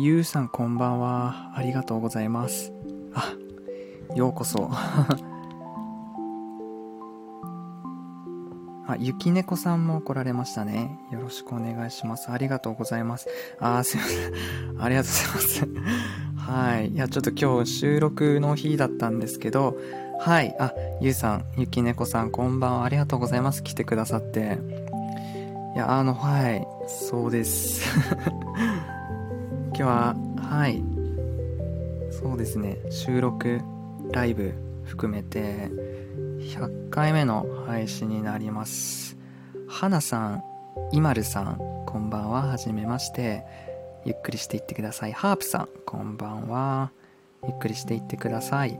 ゆうさんこんばんは。ありがとうございます。あ、ようこそ。あ、ゆきねこさんも来られましたね。よろしくお願いします。ありがとうございます。あ、すいません。ありがとうございます。はい。いや、ちょっと今日収録の日だったんですけど、はい。あ、ゆうさん、ゆきねこさん、こんばんは。ありがとうございます。来てくださって。いや、あの、はい。そうです。は、はい。そうですね。収録、ライブ含めて、100回目の配信になります。はなさん、いまるさん、こんばんは。はじめまして。ゆっくりしていってください。ハープさん、こんばんは。ゆっくりしていってください。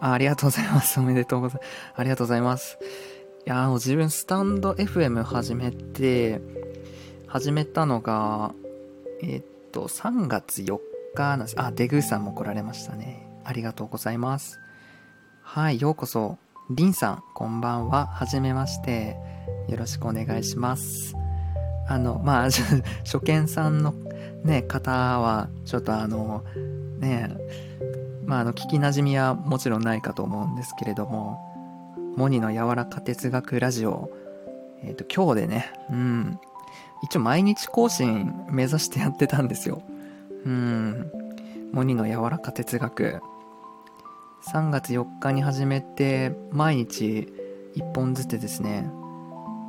あありがとうございます。おめでとうございます。ありがとうございます。いや、あの、自分、スタンド FM 始めて、始めたのが、えっと、3月4日なんです。あ、デグーさんも来られましたね。ありがとうございます。はい、ようこそ。リンさん、こんばんは。はじめまして。よろしくお願いします。あの、まあ、初見さんのね、方は、ちょっとあの、ね、まあ、あの、聞き馴染みはもちろんないかと思うんですけれども、モニの柔らか哲学ラジオ、えっ、と、今日でね、うん、一応毎日更新目指してやってたんですよ。うん、モニの柔らか哲学。3月4日に始めて、毎日1本ずつですね、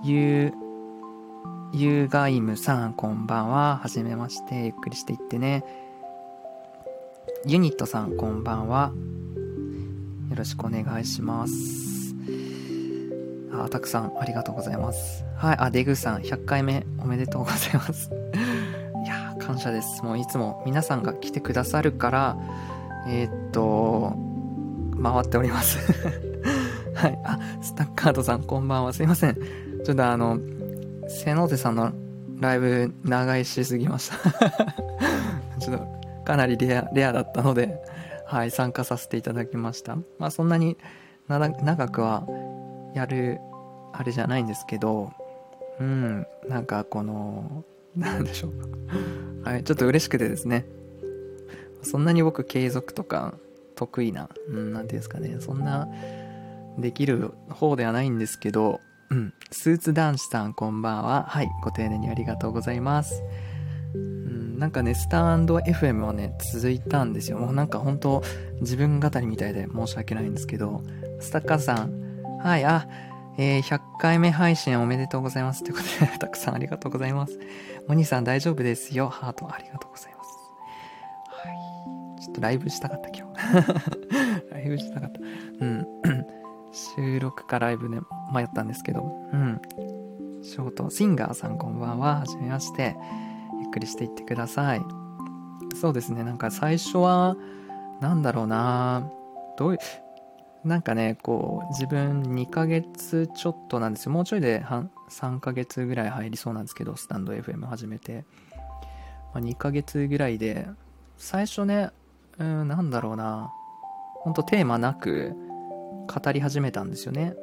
ゆう、ゆうがいむさん、こんばんは。はじめまして。ゆっくりしていってね。ユニットさん、こんばんは。よろしくお願いします。あ、たくさんありがとうございます。はい、あ、デグさん、100回目おめでとうございます。いや、感謝です。もういつも皆さんが来てくださるから、えーっと、回っております。はい、あ、スタッカードさん、こんばんは。すいません。ちょっとあの、瀬ノ手さんのライブ長居しすぎました。ちょっとかなりレアレアだったので、はい、参加させていただきました。まあそんなに長くはやるあれじゃないんですけど、うん、なんかこの、なんでしょう。はい、ちょっと嬉しくてですね。そんなに僕継続とか得意な、うん、なんていうんですかね、そんなできる方ではないんですけど、うん。スーツ男子さんこんばんは。はい。ご丁寧にありがとうございます。うん、なんかね、スタンド FM はね、続いたんですよ。もうなんか本当自分語りみたいで申し訳ないんですけど、スタッカーさん、はい、あ、えー、100回目配信おめでとうございます。ということで、たくさんありがとうございます。モニさん大丈夫ですよ。ハートありがとうございます。はい。ちょっとライブしたかった今日。ライブしたかった。うん。収録かライブで迷ったんですけど、うん。ショート、シンガーさんこんばんは。はじめまして。ゆっくりしていってください。そうですね、なんか最初は、なんだろうなどういう、なんかね、こう、自分2ヶ月ちょっとなんですよ。もうちょいで3ヶ月ぐらい入りそうなんですけど、スタンド FM 始めて。まあ、2ヶ月ぐらいで、最初ね、うん、なんだろうなほんとテーマなく、語り始めたんですよね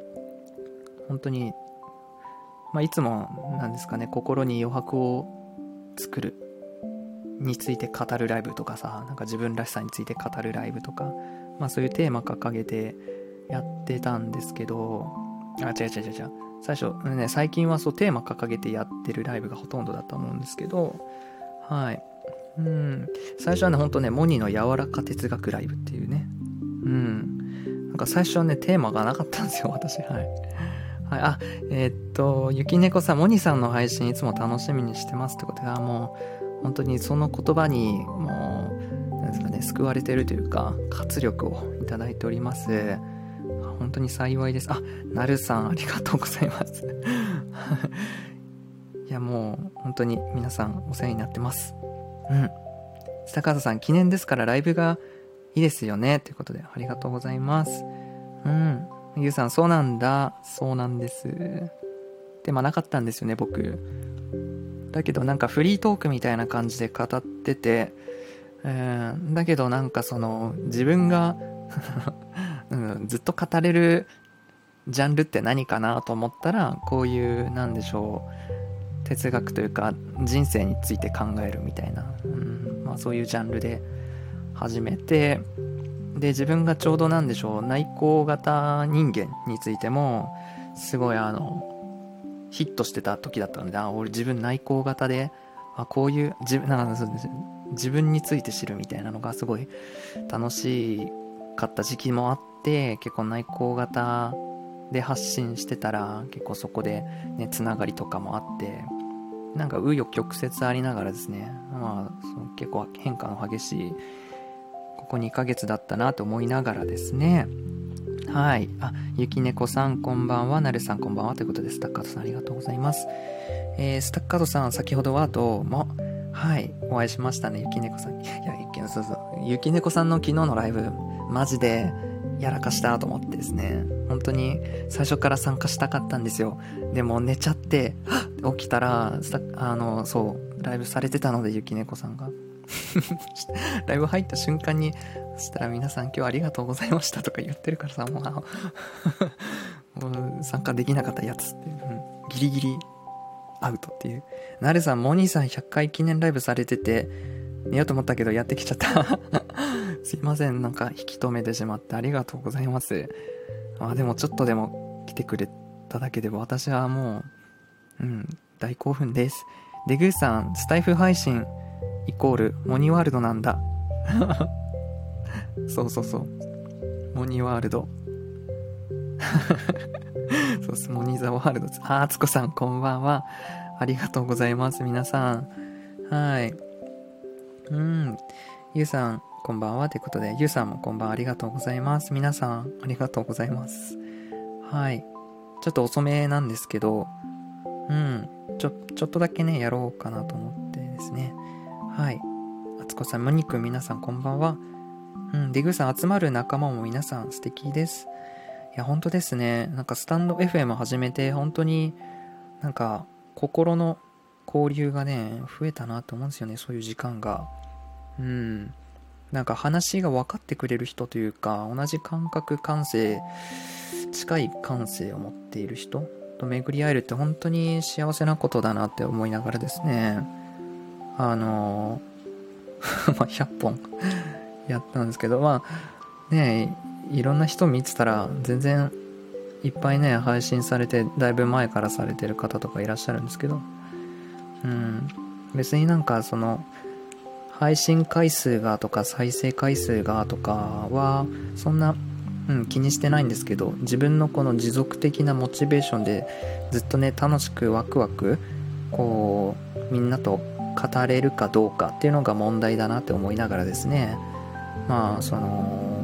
本当にまあいつもなんですかね心に余白を作るについて語るライブとかさなんか自分らしさについて語るライブとかまあそういうテーマ掲げてやってたんですけどあ違う違う違う最初ね最近はそうテーマ掲げてやってるライブがほとんどだと思うんですけどはい。うん。最初はねほんとねモニの柔らか哲学ライブっていうね。うん。なんか最初はね、テーマがなかったんですよ、私。はい。はい、あ、えーっと、ゆきねこさん、モニさんの配信いつも楽しみにしてますってことが、もう、本当にその言葉に、もう、ね、救われてるというか、活力をいただいております。本当に幸いです。あ、なるさん、ありがとうございます。いや、もう、本当に皆さんお世話になってます。うん。下川さん、記念ですからライブがいいですよね。ということで、ありがとうございます。うん。ゆうさん、そうなんだ。そうなんです。で、まあなかったんですよね、僕。だけどなんかフリートークみたいな感じで語ってて、えーだけどなんかその、自分が、うん、ずっと語れるジャンルって何かなと思ったら、こういう、なんでしょう哲学というか人生について考えるみたいな、うん。まあ、そういうジャンルで始めてで自分がちょうどなんでしょう内向型人間についてもすごいあのヒットしてた時だったのであ俺自分内向型であこういう自分なんか自分について知るみたいなのがすごい楽しかった時期もあって結構内向型で発信してたら結構そこでねつながりとかもあってなんか紆余曲折ありながらですねまあその結構変化の激しいここ2ヶ月だったなと思いながらですねはい。あ、ゆきねこさん、こんばんは。なるさん、こんばんは。ということで、スタッカートさん、ありがとうございます。えー、スタッカートさん、先ほどはどうも。はい。お会いしましたね、ゆきねこさん。いや、ゆきねそうそう。ゆきねこさんの昨日のライブ、マジで、やらかしたと思ってですね。本当に、最初から参加したかったんですよ。でも、寝ちゃって、起きたら、あの、そう、ライブされてたので、ゆきねこさんが。ライブ入った瞬間に、そしたら皆さん今日ありがとうございましたとか言ってるからさ、もう、もう参加できなかったやつっていう、うん、ギリギリアウトっていう。なるさん、モニーさん100回記念ライブされてて、寝ようと思ったけどやってきちゃった すいません、なんか引き止めてしまってありがとうございます。あ、でもちょっとでも来てくれただけで私はもう、うん、大興奮です。デグーさん、スタイフ配信イコールモニワールドなんだ。そうそうそう。モニワールド。そうす、モニザワールド。あ、あつこさん、こんばんは。ありがとうございます、皆さん。はい。うん。ゆうさん、こんばんは。ということで、ゆうさんもこんばんありがとうございます。皆さん、ありがとうございます。はい。ちょっと遅めなんですけど、うん。ちょ、ちょっとだけね、やろうかなと思ってですね。はい。あつこさん、むにくん、皆さんこんばんは。うん、デグさん集まる仲間も皆さん素敵です。いや、本当ですね。なんかスタンド FM 始めて、本当になんか心の交流がね、増えたなと思うんですよね、そういう時間が。うん。なんか話が分かってくれる人というか、同じ感覚、感性、近い感性を持っている人と巡り合えるって本当に幸せなことだなって思いながらですね。あの ま、100本やったんですけど、まあ、ねいろんな人見てたら、全然、いっぱいね、配信されて、だいぶ前からされてる方とかいらっしゃるんですけど、うん、別になんか、その、配信回数がとか再生回数がとかは、そんな、うん、気にしてないんですけど、自分のこの持続的なモチベーションで、ずっとね、楽しくワクワク、こう、みんなと語れるかどうかっていうのが問題だなって思いながらですね。まあその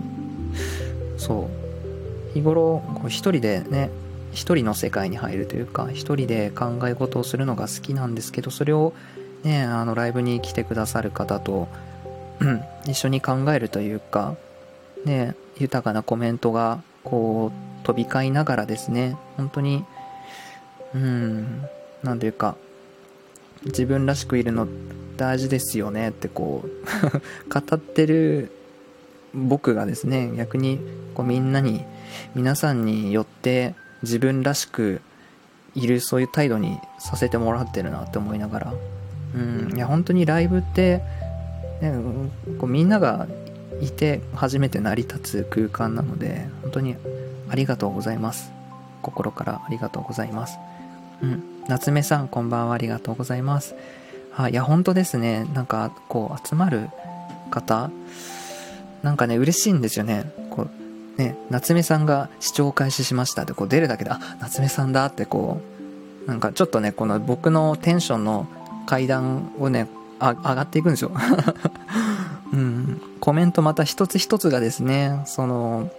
そう。日頃こう一人でね一人の世界に入るというか一人で考え事をするのが好きなんですけどそれをねあのライブに来てくださる方と、うん、一緒に考えるというかね豊かなコメントがこう飛び交いながらですね本当にうん何というか自分らしくいるの大事ですよねってこう 語ってる僕がですね逆にこうみんなに皆さんによって自分らしくいるそういう態度にさせてもらってるなって思いながらうんいや本当にライブって、ね、こうみんながいて初めて成り立つ空間なので本当にありがとうございます心からありがとうございますうん夏目さん、こんばんは。ありがとうございます。あ、いや、本当ですね。なんか、こう、集まる方、なんかね、嬉しいんですよね。こう、ね、夏目さんが視聴開始しましたって、こう出るだけで、あ、夏目さんだって、こう、なんかちょっとね、この僕のテンションの階段をね、あ上がっていくんですよ。うん。コメントまた一つ一つがですね、その、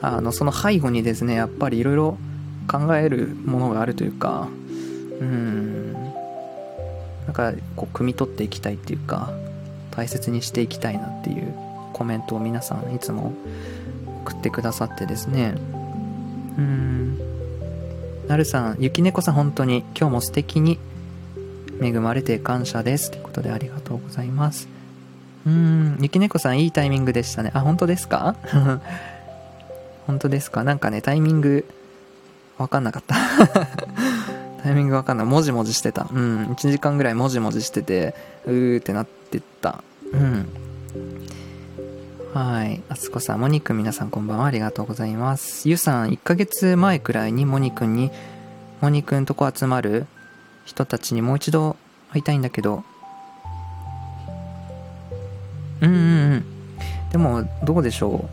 あの、その背後にですね、やっぱりいろいろ考えるものがあるというか、うん、なんかこう、汲み取っていきたいっていうか、大切にしていきたいなっていうコメントを皆さんいつも送ってくださってですね、うん、なるさん、ゆきねこさん本当に今日も素敵に恵まれて感謝です。ということでありがとうございます。うん、ゆきねこさんいいタイミングでしたね。あ、本当ですか？本当ですか？なんかね、タイミングわかんなかった タイミングわかんない。もじもじしてた。うん。1時間ぐらいもじもじしてて、うーってなってた。うん。はい。あつこさん、モニくん皆さんこんばんは。ありがとうございます。ゆうさん、1ヶ月前くらいにモニくんに、モニくんとこ集まる人たちにもう一度会いたいんだけど、うんうんうん。でも、どうでしょ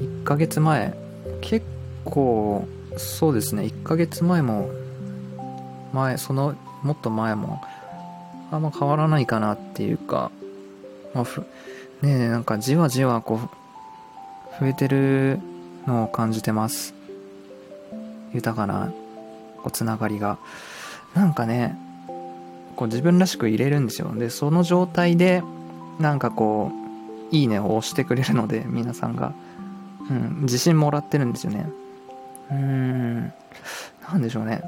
う。1ヶ月前。結構、そうですね。1ヶ月前も、前、その、もっと前も、あんま変わらないかなっていうか、まあ、ふ、ねえ、なんかじわじわこう、増えてるのを感じてます。豊かな、こう、つながりが。なんかね、こう自分らしく入れるんですよ。で、その状態で、なんかこう、いいねを押してくれるので、皆さんが。うん、自信もらってるんですよね。うーん、なんでしょうね。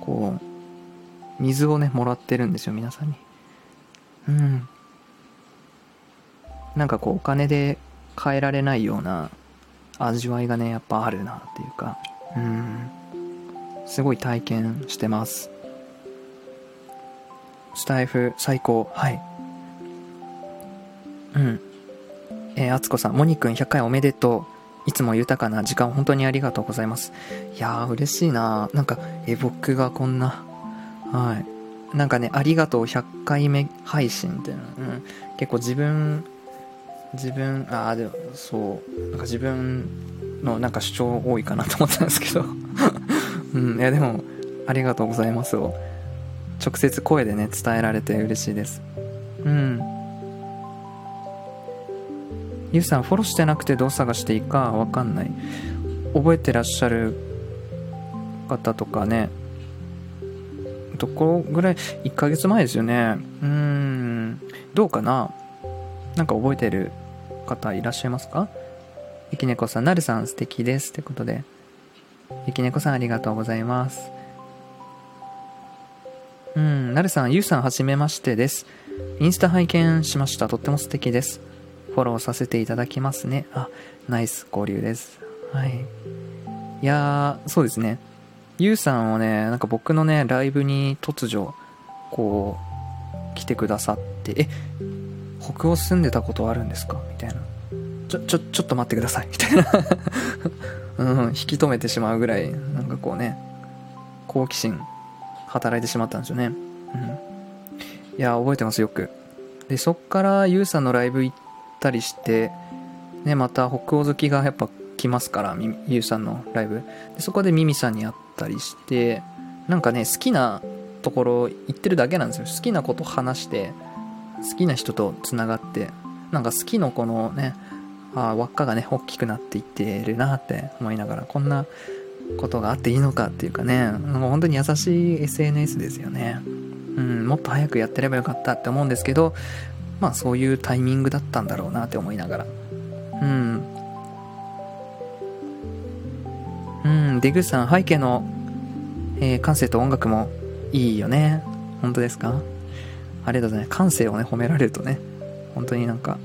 こう、水をね、もらってるんですよ、皆さんに。うん。なんかこう、お金で変えられないような味わいがね、やっぱあるなっていうか、うん。すごい体験してます。スタイフ最高。はい。うん。えー、あつこさん、モニくん100回おめでとう。いつも豊かな時間本当にありがとうございます。いやー、嬉しいななんか、え、僕がこんな、はい。なんかね、ありがとう100回目配信っていうの、うん、結構自分、自分、ああ、でも、そう、なんか自分のなんか主張多いかなと思ったんですけど。うん、いやでも、ありがとうございますを。直接声でね伝えられて嬉しいです。うん。ゆうさんフォローしてなくてどう探していいかわかんない。覚えてらっしゃる方とかね。どこぐらい1ヶ月前ですよね。うん。どうかな？なんか覚えてる方いらっしゃいますか？ゆきねこさん、なるさん素敵です。ってことで。ゆきねこさんありがとうございます。うん、なるさん、ゆうさんはじめましてです。インスタ拝見しました。とっても素敵です。フォローさせていただきますね。あ、ナイス交流です。はい。いやー、そうですね。ゆうさんをね、なんか僕のね、ライブに突如、こう、来てくださって、え、北欧住んでたことあるんですか？みたいな。ちょ、ちょ、ちょっと待ってください。みたいなうん、引き止めてしまうぐらい、なんかこうね、好奇心働いてしまったんですよね。うん。いや、覚えてますよく。で、そっからゆうさんのライブ行ったりして、ね、また北欧好きがやっぱ来ますから、ゆうさんのライブ。で、そこでミミさんに会ったりして、なんかね、好きなところ行ってるだけなんですよ。好きなこと話して、好きな人と繋がって、なんか好きのこのね、あ輪っかがね、大きくなっていってるなって思いながら、こんなことがあっていいのかっていうかね、もう本当に優しい SNS ですよね。うん、もっと早くやってればよかったって思うんですけど、まあそういうタイミングだったんだろうなって思いながら。うん。うん、デグさん、背景の、えー、感性と音楽もいいよね。本当ですか？ありがとうございます。感性をね、褒められるとね、本当になんか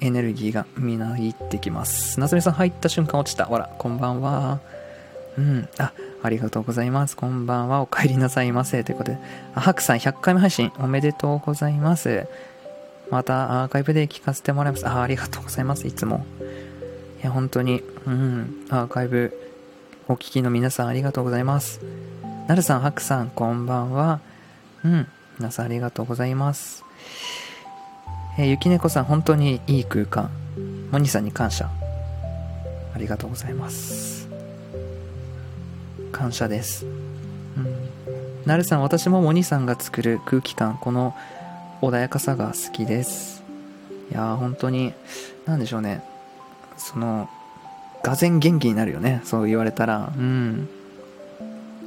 エネルギーがみなぎってきます。夏目さん入った瞬間落ちた。ほら、こんばんは。うん。あ、ありがとうございます。こんばんは。お帰りなさいませ。ということで。あ、ハクさん100回目配信おめでとうございます。またアーカイブで聞かせてもらいます。あ、ありがとうございます。いつも。いや、本当に、うん。アーカイブお聞きの皆さんありがとうございます。なるさん、ハクさん、こんばんは。うん。皆さんありがとうございます。えー、ゆきねこさん、本当にいい空間。モニさんに感謝。ありがとうございます。感謝です。うん。なるさん、私もモニさんが作る空気感、この穏やかさが好きです。いやー、本当に、なんでしょうね。その、がぜ元気になるよね。そう言われたら。うん。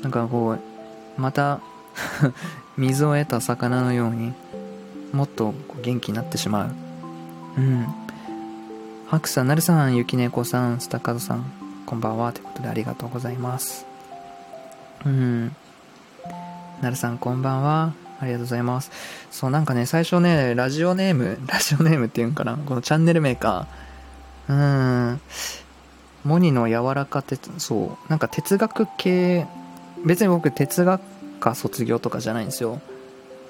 なんかこう、また 水を得た魚のように、もっと元気になってしまう。うん。ハクさん、なるさん、ゆきねこさん、スタカドさん、こんばんは。ということでありがとうございます。うん。なるさん、こんばんは。ありがとうございます。そう、なんかね、最初ね、ラジオネーム、ラジオネームっていうんかな、このチャンネルメーカー。うん。モニの柔らか鉄、そう、なんか哲学系別に僕哲学科卒業とかじゃないんですよ。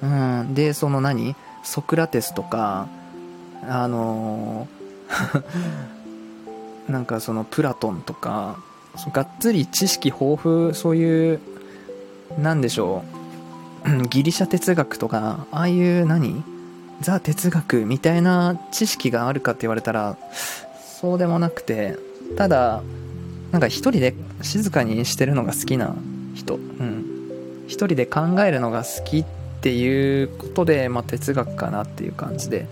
うん。で、その何？ソクラテスとか、あのー なんかそのプラトンとか、がっつり知識豊富、そういう、なんでしょう、ギリシャ哲学とか、ああいう何？ザ哲学みたいな知識があるかって言われたら、そうでもなくて、ただ、なんか一人で静かにしてるのが好きな人、うん。一人で考えるのが好きっていうことで、まあ、哲学かなっていう感じで、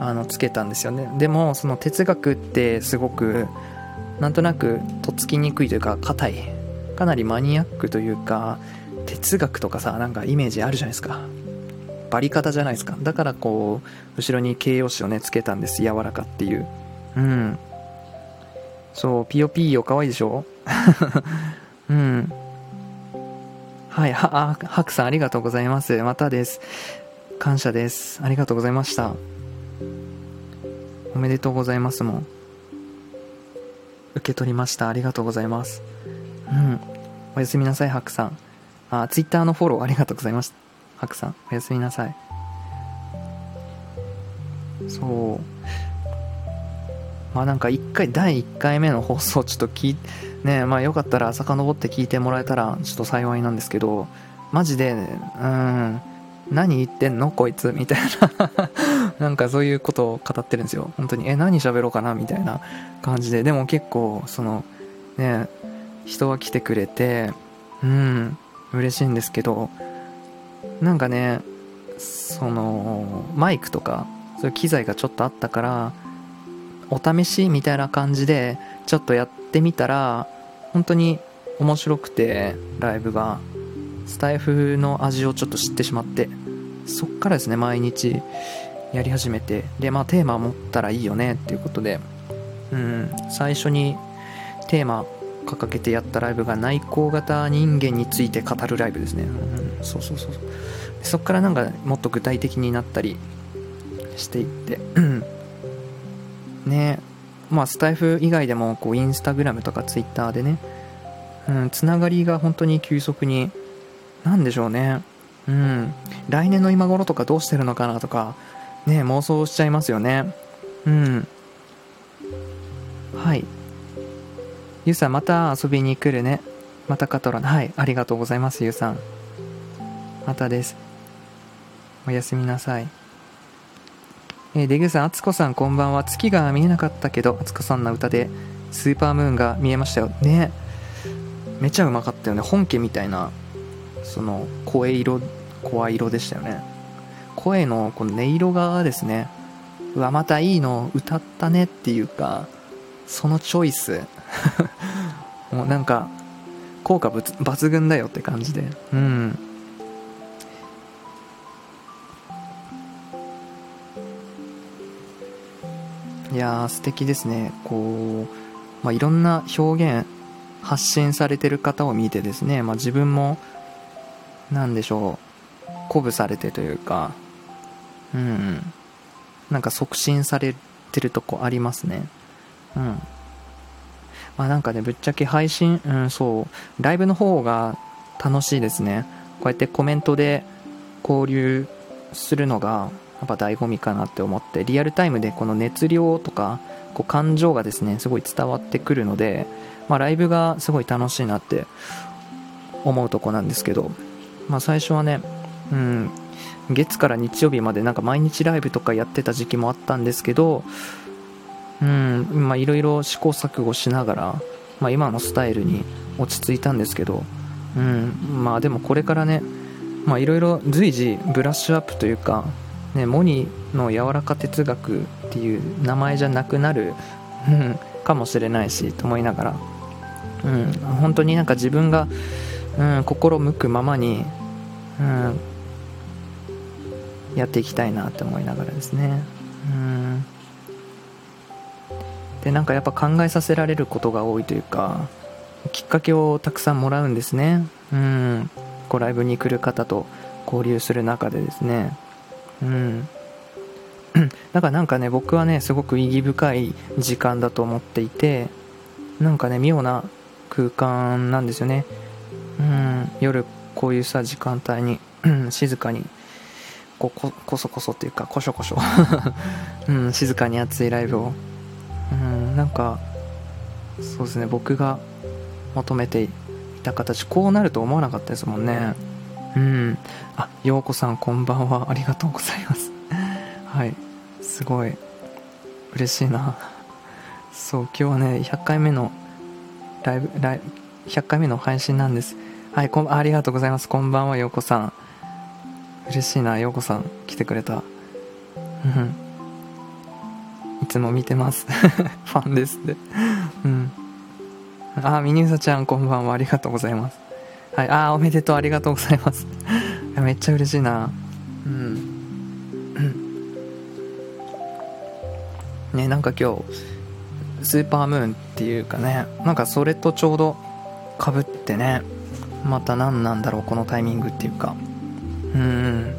あの、つけたんですよね。でも、その哲学ってすごく、なんとなくとっつきにくいというか硬い。かなりマニアックというか哲学とかさなんかイメージあるじゃないですか。バリ方じゃないですか。だからこう後ろに形容詞をねつけたんです。柔らかっていう。うん。そうピヨピーヨかわいいでしょ？うん。はいはあハクさんありがとうございますまたです感謝ですありがとうございましたおめでとうございますもん受け取りました。ありがとうございます。うん。おやすみなさい、ハクさん。あ、ツイッターのフォローありがとうございました。ハクさん、おやすみなさい。そう。まあなんか一回、第1回目の放送ちょっと聞いて、ねまあよかったら遡って聞いてもらえたらちょっと幸いなんですけど、マジで、うん、何言ってんの？こいつみたいな なんかそういうことを語ってるんですよ。本当に、え、何喋ろうかな？みたいな感じで。でも結構、その、ね、人が来てくれて、うん、嬉しいんですけど、なんかね、その、マイクとか、そういう機材がちょっとあったから、お試しみたいな感じで、ちょっとやってみたら、本当に面白くて、ライブが。スタイフの味をちょっと知ってしまって。そっからですね毎日やり始めて。でまあテーマ持ったらいいよねっていうことで。うん最初にテーマ掲げてやったライブが内向型人間について語るライブですね、うん、そうそうそうそっからなんかもっと具体的になったりしていって。ね。まあスタイフ以外でもこうインスタグラムとかツイッターでねうん、つながりが本当に急速になんでしょうね。うん。来年の今頃とかどうしてるのかなとか、ね、妄想しちゃいますよね。うん。はい。ゆうさん、また遊びに来るね。またカトラはい。ありがとうございます、ゆうさん。またです。おやすみなさい。えー、デグさん、あつこさん、こんばんは。月が見えなかったけど、あつこさんの歌で、スーパームーンが見えましたよ。ねめちゃうまかったよね。本家みたいなその声色声色でしたよね声のこの音色がですねうわまたいいの歌ったねっていうかそのチョイス もうなんか効果抜群だよって感じでうんいやー素敵ですねこう、まあ、いろんな表現発信されてる方を見てですね、まあ、自分もなんでしょう、鼓舞されてというか、うん、なんか促進されてるとこありますね。うん。まあなんかね、ぶっちゃけ配信、うん、そう、ライブの方が楽しいですね。こうやってコメントで交流するのが、やっぱ醍醐味かなって思って、リアルタイムでこの熱量とか、こう感情がですね、すごい伝わってくるので、まあライブがすごい楽しいなって思うとこなんですけど、まあ最初はね、うん、月から日曜日までなんか毎日ライブとかやってた時期もあったんですけど、いろいろ試行錯誤しながら、まあ今のスタイルに落ち着いたんですけど、うん、まあでもこれからね、いろいろ随時ブラッシュアップというか、ね、モニの柔らか哲学っていう名前じゃなくなる、かもしれないしと思いながら、うん、本当になんか自分がうん、心向くままに、うん、やっていきたいなって思いながらですね。うん、で、なんかやっぱ考えさせられることが多いというか、きっかけをたくさんもらうんですね。うん、こうライブに来る方と交流する中でですね。うん。だからなんかね、僕はね、すごく意義深い時間だと思っていて、なんかね、妙な空間なんですよね。うん。夜こういうさ時間帯に静かにこここそこそっていうかこしょこしょ、うん、静かに熱いライブを。うん。なんかそうですね僕が求めていた形こうなると思わなかったですもんね。うん。あようこさんこんばんは。ありがとうございます。はい。すごい。嬉しいな。そう今日はね100回目のライブライブ100回目の配信なんです。はいこんありがとうございます。こんばんはようこさん。嬉しいなようこさん来てくれた。うん。いつも見てます。ファンですって。うん。あミニウサちゃんこんばんは。ありがとうございます。はい。ああおめでとう。ありがとうございます。めっちゃ嬉しいな。うん。ねなんか今日スーパームーンっていうかね。なんかそれとちょうどかぶってね。また何なんだろうこのタイミングっていうか。うん。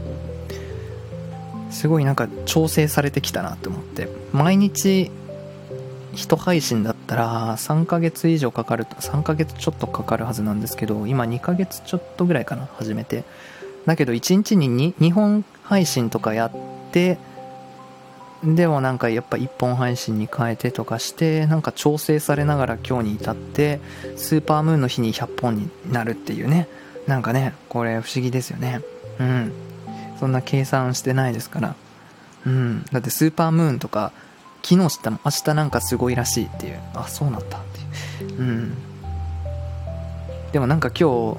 すごいなんか調整されてきたなって思って。毎日1配信だったら3ヶ月以上かかる3ヶ月ちょっとかかるはずなんですけど今2ヶ月ちょっとぐらいかな始めて。だけど1日に 2, 2本配信とかやってでもなんかやっぱ1本配信に変えてとかしてなんか調整されながら今日に至ってスーパームーンの日に100本になるっていうね。なんかねこれ不思議ですよね。うん。そんな計算してないですから。うん。だってスーパームーンとか昨日知ったの？明日なんかすごいらしいっていう。あそうなんだっていう。うん。でもなんか今日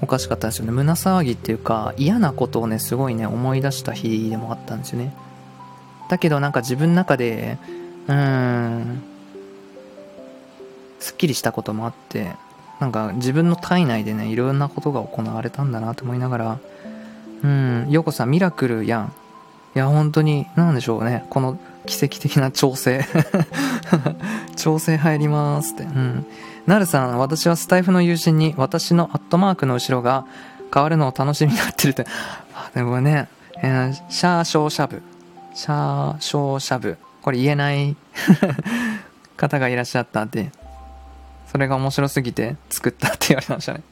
おかしかったですよね。胸騒ぎっていうか嫌なことをねすごいね思い出した日でもあったんですよね。だけどなんか自分の中で、うーん、すっきりしたこともあって、なんか自分の体内でね、いろんなことが行われたんだなと思いながら、うん、ヨコさんミラクルやん。いや、本当に、なんでしょうね。この奇跡的な調整。調整入りますって。うん。なるさん、私はスタイフの友人に私のアットマークの後ろが変わるのを楽しみになってるって。あ、でもね、えー、シャーショーシャブ。シャーショーシャブ。これ言えない 方がいらっしゃったって。それが面白すぎて作ったって言われましたね。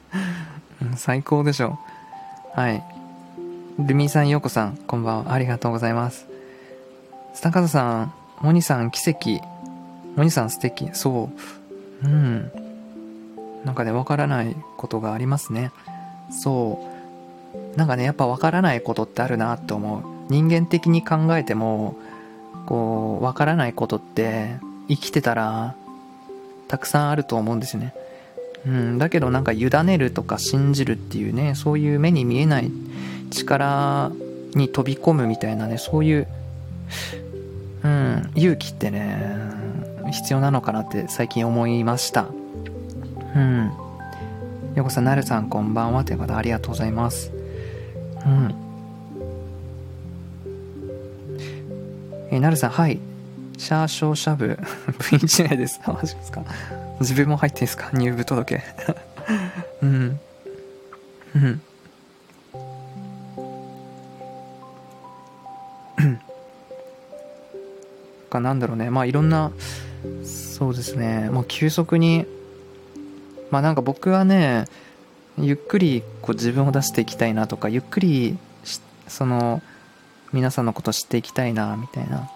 最高でしょ。はい。ルミさん、ヨコさん、こんばんは。ありがとうございます。スタカザさん、モニさん、奇跡。モニさん、素敵。そう。うん。なんかね、わからないことがありますね。そう。なんかね、やっぱわからないことってあるなって思う。人間的に考えてもこうわからないことって生きてたらたくさんあると思うんですよね。うん、だけどなんか委ねるとか信じるっていうねそういう目に見えない力に飛び込むみたいなねそういう、うん、勇気ってね必要なのかなって最近思いましたうんよこさんなるさんこんばんはという方ありがとうございますうんえー、なるさん、はい。シャーショーシャブ、部員しないです。マジですか自分も入ってんすか？入部届。うん。うん。かなんだろうね。まあいろんな、そうですね。もう急速に、まあなんか僕はね、ゆっくりこう自分を出していきたいなとか、ゆっくり、その、皆さんのこと知っていきたいなみたいな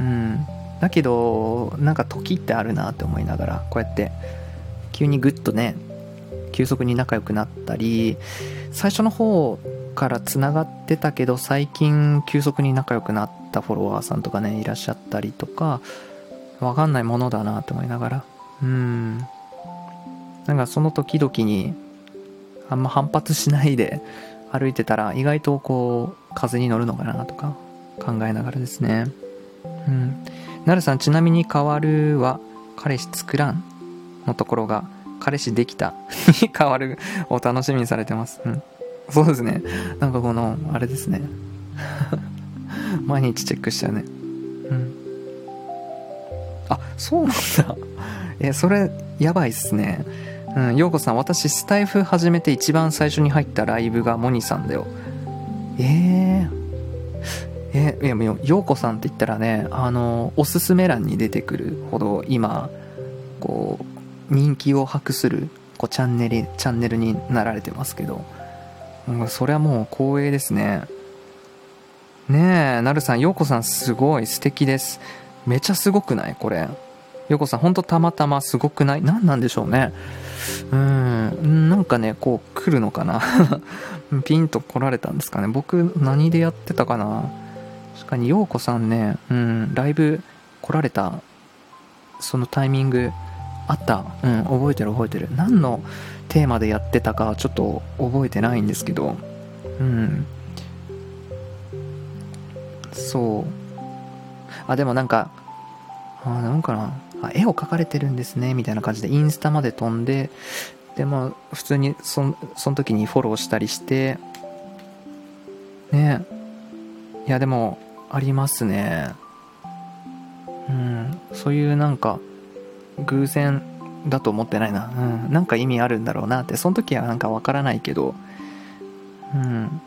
うんだけどなんか時ってあるなって思いながらこうやって急にグッとね急速に仲良くなったり最初の方からつながってたけど最近急速に仲良くなったフォロワーさんとかねいらっしゃったりとかわかんないものだなって思いながらうんなんかその時々にあんま反発しないで歩いてたら意外とこう風に乗るのかなとか考えながらですね。うん。なるさん、ちなみに変わるは、彼氏作らんのところが、彼氏できたに変わるを楽しみにされてます。うん。そうですね。なんかこの、あれですね。毎日チェックしちゃうね。うん。あ、そうなんだ。え、それ、やばいっすね。うん、ようこさん、私、スタイフ始めて一番最初に入ったライブがモニさんだよ。えー、えいやもう陽子さんって言ったらねあのおすすめ欄に出てくるほど今こう人気を博するこうチャンネルチャンネルになられてますけど、うん、それはもう光栄ですね。ねえなるさんようこさんすごい素敵です。めちゃすごくない？これ。ようこさんほんとたまたますごくない？何なんでしょうね。うんなんかねこう来るのかな。ピンと来られたんですかね。僕何でやってたかな。確かにようこさんねうんライブ来られたそのタイミングあった。うん覚えてる覚えてる。何のテーマでやってたかちょっと覚えてないんですけど。うん。そう。あでもなんかあなんかな。あ絵を描かれてるんですねみたいな感じでインスタまで飛んででまあ普通にそその時にフォローしたりしてね。いやでもありますね。うん。そういうなんか偶然だと思ってないな。うん。なんか意味あるんだろうなって。その時はなんかわからないけど。うん。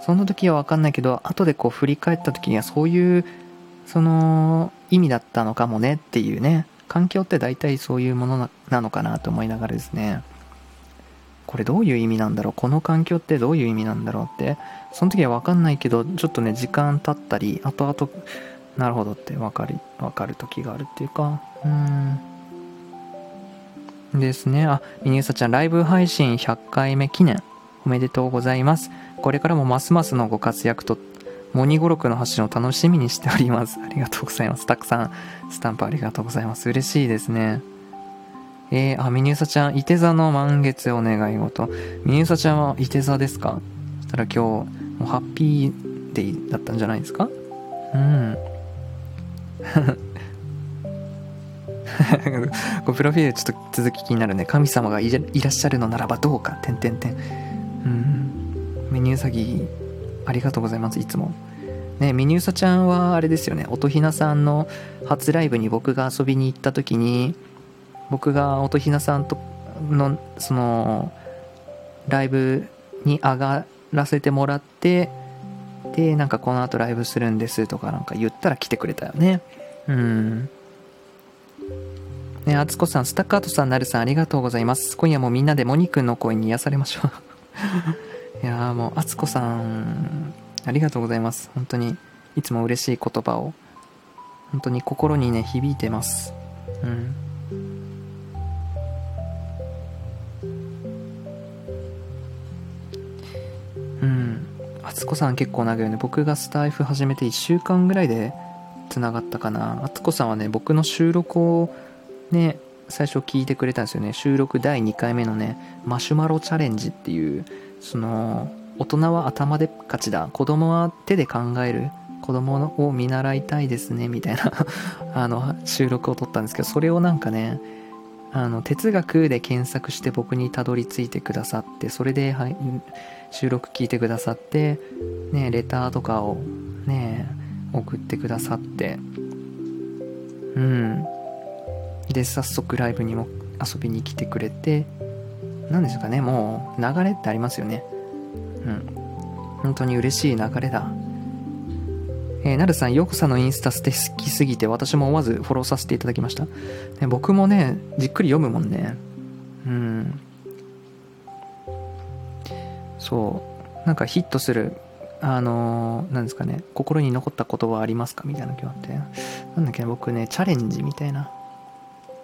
その時はわかんないけど後でこう振り返った時にはそういうその意味だったのかもねっていうね。環境って大体そういうものなのかなと思いながらですね。これどういう意味なんだろう？この環境ってどういう意味なんだろうって。その時は分かんないけどちょっとね時間経ったり後々なるほどって分かる分かる時があるっていうか。ですねあミニウサちゃんライブ配信100回目記念おめでとうございますこれからもますますのご活躍とモニ語録の発信を楽しみにしております。ありがとうございます。たくさんスタンプありがとうございます。嬉しいですね。えー、あ、ミニューサちゃん、いて座の満月お願い事。ミニューサちゃんはいて座ですか？そしたら今日、もうハッピーデイだったんじゃないですか？うん。こプロフィールちょっと続き気になるね。神様がいらっしゃるのならばどうか、てんてんてん。うん。メニュー詐欺、ありがとうございます、いつも。ね、ミニウサちゃんはあれですよね、音ひなさんの初ライブに僕が遊びに行った時に、僕が音ひなさんとの、その、ライブに上がらせてもらって、で、なんかこの後ライブするんですとかなんか言ったら来てくれたよね。うん。ね、あつこさん、スタッカートさん、なるさん、ありがとうございます。今夜もみんなでモニくんの声に癒されましょう。いやーもう、あつこさん、ありがとうございます。本当に、いつも嬉しい言葉を、本当に心にね、響いてます。うん。うん。あつこさん結構長いよね。僕がスタイフ始めて1週間ぐらいで繋がったかな。あつこさんはね、僕の収録をね、最初聞いてくれたんですよね。収録第2回目のね、マシュマロチャレンジっていう、その、大人は頭で勝ちだ。子供は手で考える。子供を見習いたいですねみたいな あの収録を撮ったんですけどそれをなんかねあの哲学で検索して僕にたどり着いてくださってそれで、はい、収録聞いてくださってねレターとかをね送ってくださって。うん。で早速ライブにも遊びに来てくれて何ですかねもう流れってありますよねうん本当に嬉しい流れだえー、なるさん、よこさんのインスタ素敵すぎて私も思わずフォローさせていただきました。ね、僕もね、じっくり読むもんね。うん。そう。なんかヒットする、あのー、なんですかね、心に残った言葉ありますか？みたいな今日あって。なんだっけ、僕ね、チャレンジみたいな。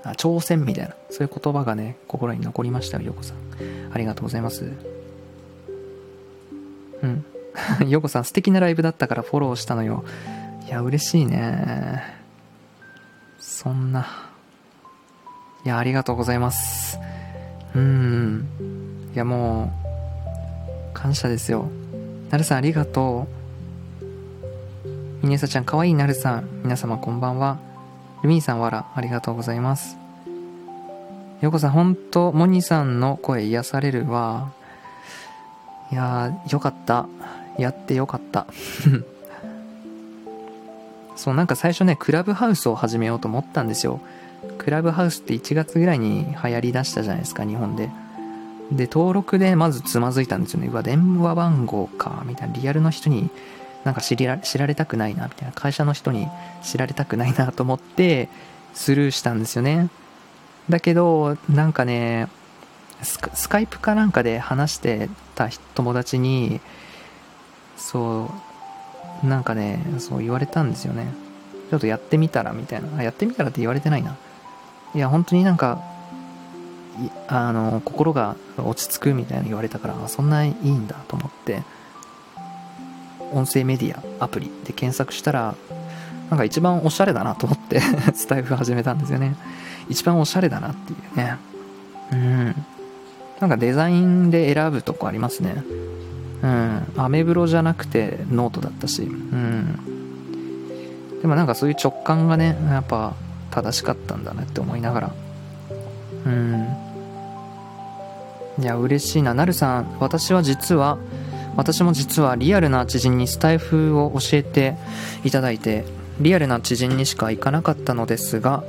あ挑戦みたいな。そういう言葉がね、心に残りましたよ、よこさん。ありがとうございます。うん。ヨコさん素敵なライブだったからフォローしたのよ。いや、嬉しいね。そんな。いや、ありがとうございます。うん。いや、もう、感謝ですよ。なるさんありがとう。ミネサちゃんかわいいなるさん。皆様こんばんは。ルミーさんわら、ありがとうございます。ヨコさん、ほんと、モニさんの声癒されるわ。いやー、よかった。やってよかった そうなんか最初ねクラブハウスを始めようと思ったんですよクラブハウスって1月ぐらいに流行りだしたじゃないですか日本でで登録でまずつまずいたんですよねうわ電話番号かみたいなリアルの人になんか知ら知られたくないなみたいな会社の人に知られたくないなと思ってスルーしたんですよね。だけどなんかねスカスカイプかなんかで話してた友達にそうなんかねそう言われたんですよね。ちょっとやってみたらみたいな。やってみたらって言われてないな。いや本当になんかあの心が落ち着くみたいな言われたからそんないいんだと思って。音声メディアアプリで検索したらなんか一番おしゃれだなと思って スタイフ始めたんですよね。一番おしゃれだなっていうね。うん。なんかデザインで選ぶとこありますね。うん。アメブロじゃなくてノートだったし。うん。でもなんかそういう直感がねやっぱ正しかったんだなって思いながら。うん。いや嬉しいな。なるさん私は実は私も実はリアルな知人にスタイフを教えていただいてリアルな知人にしか行かなかったのですが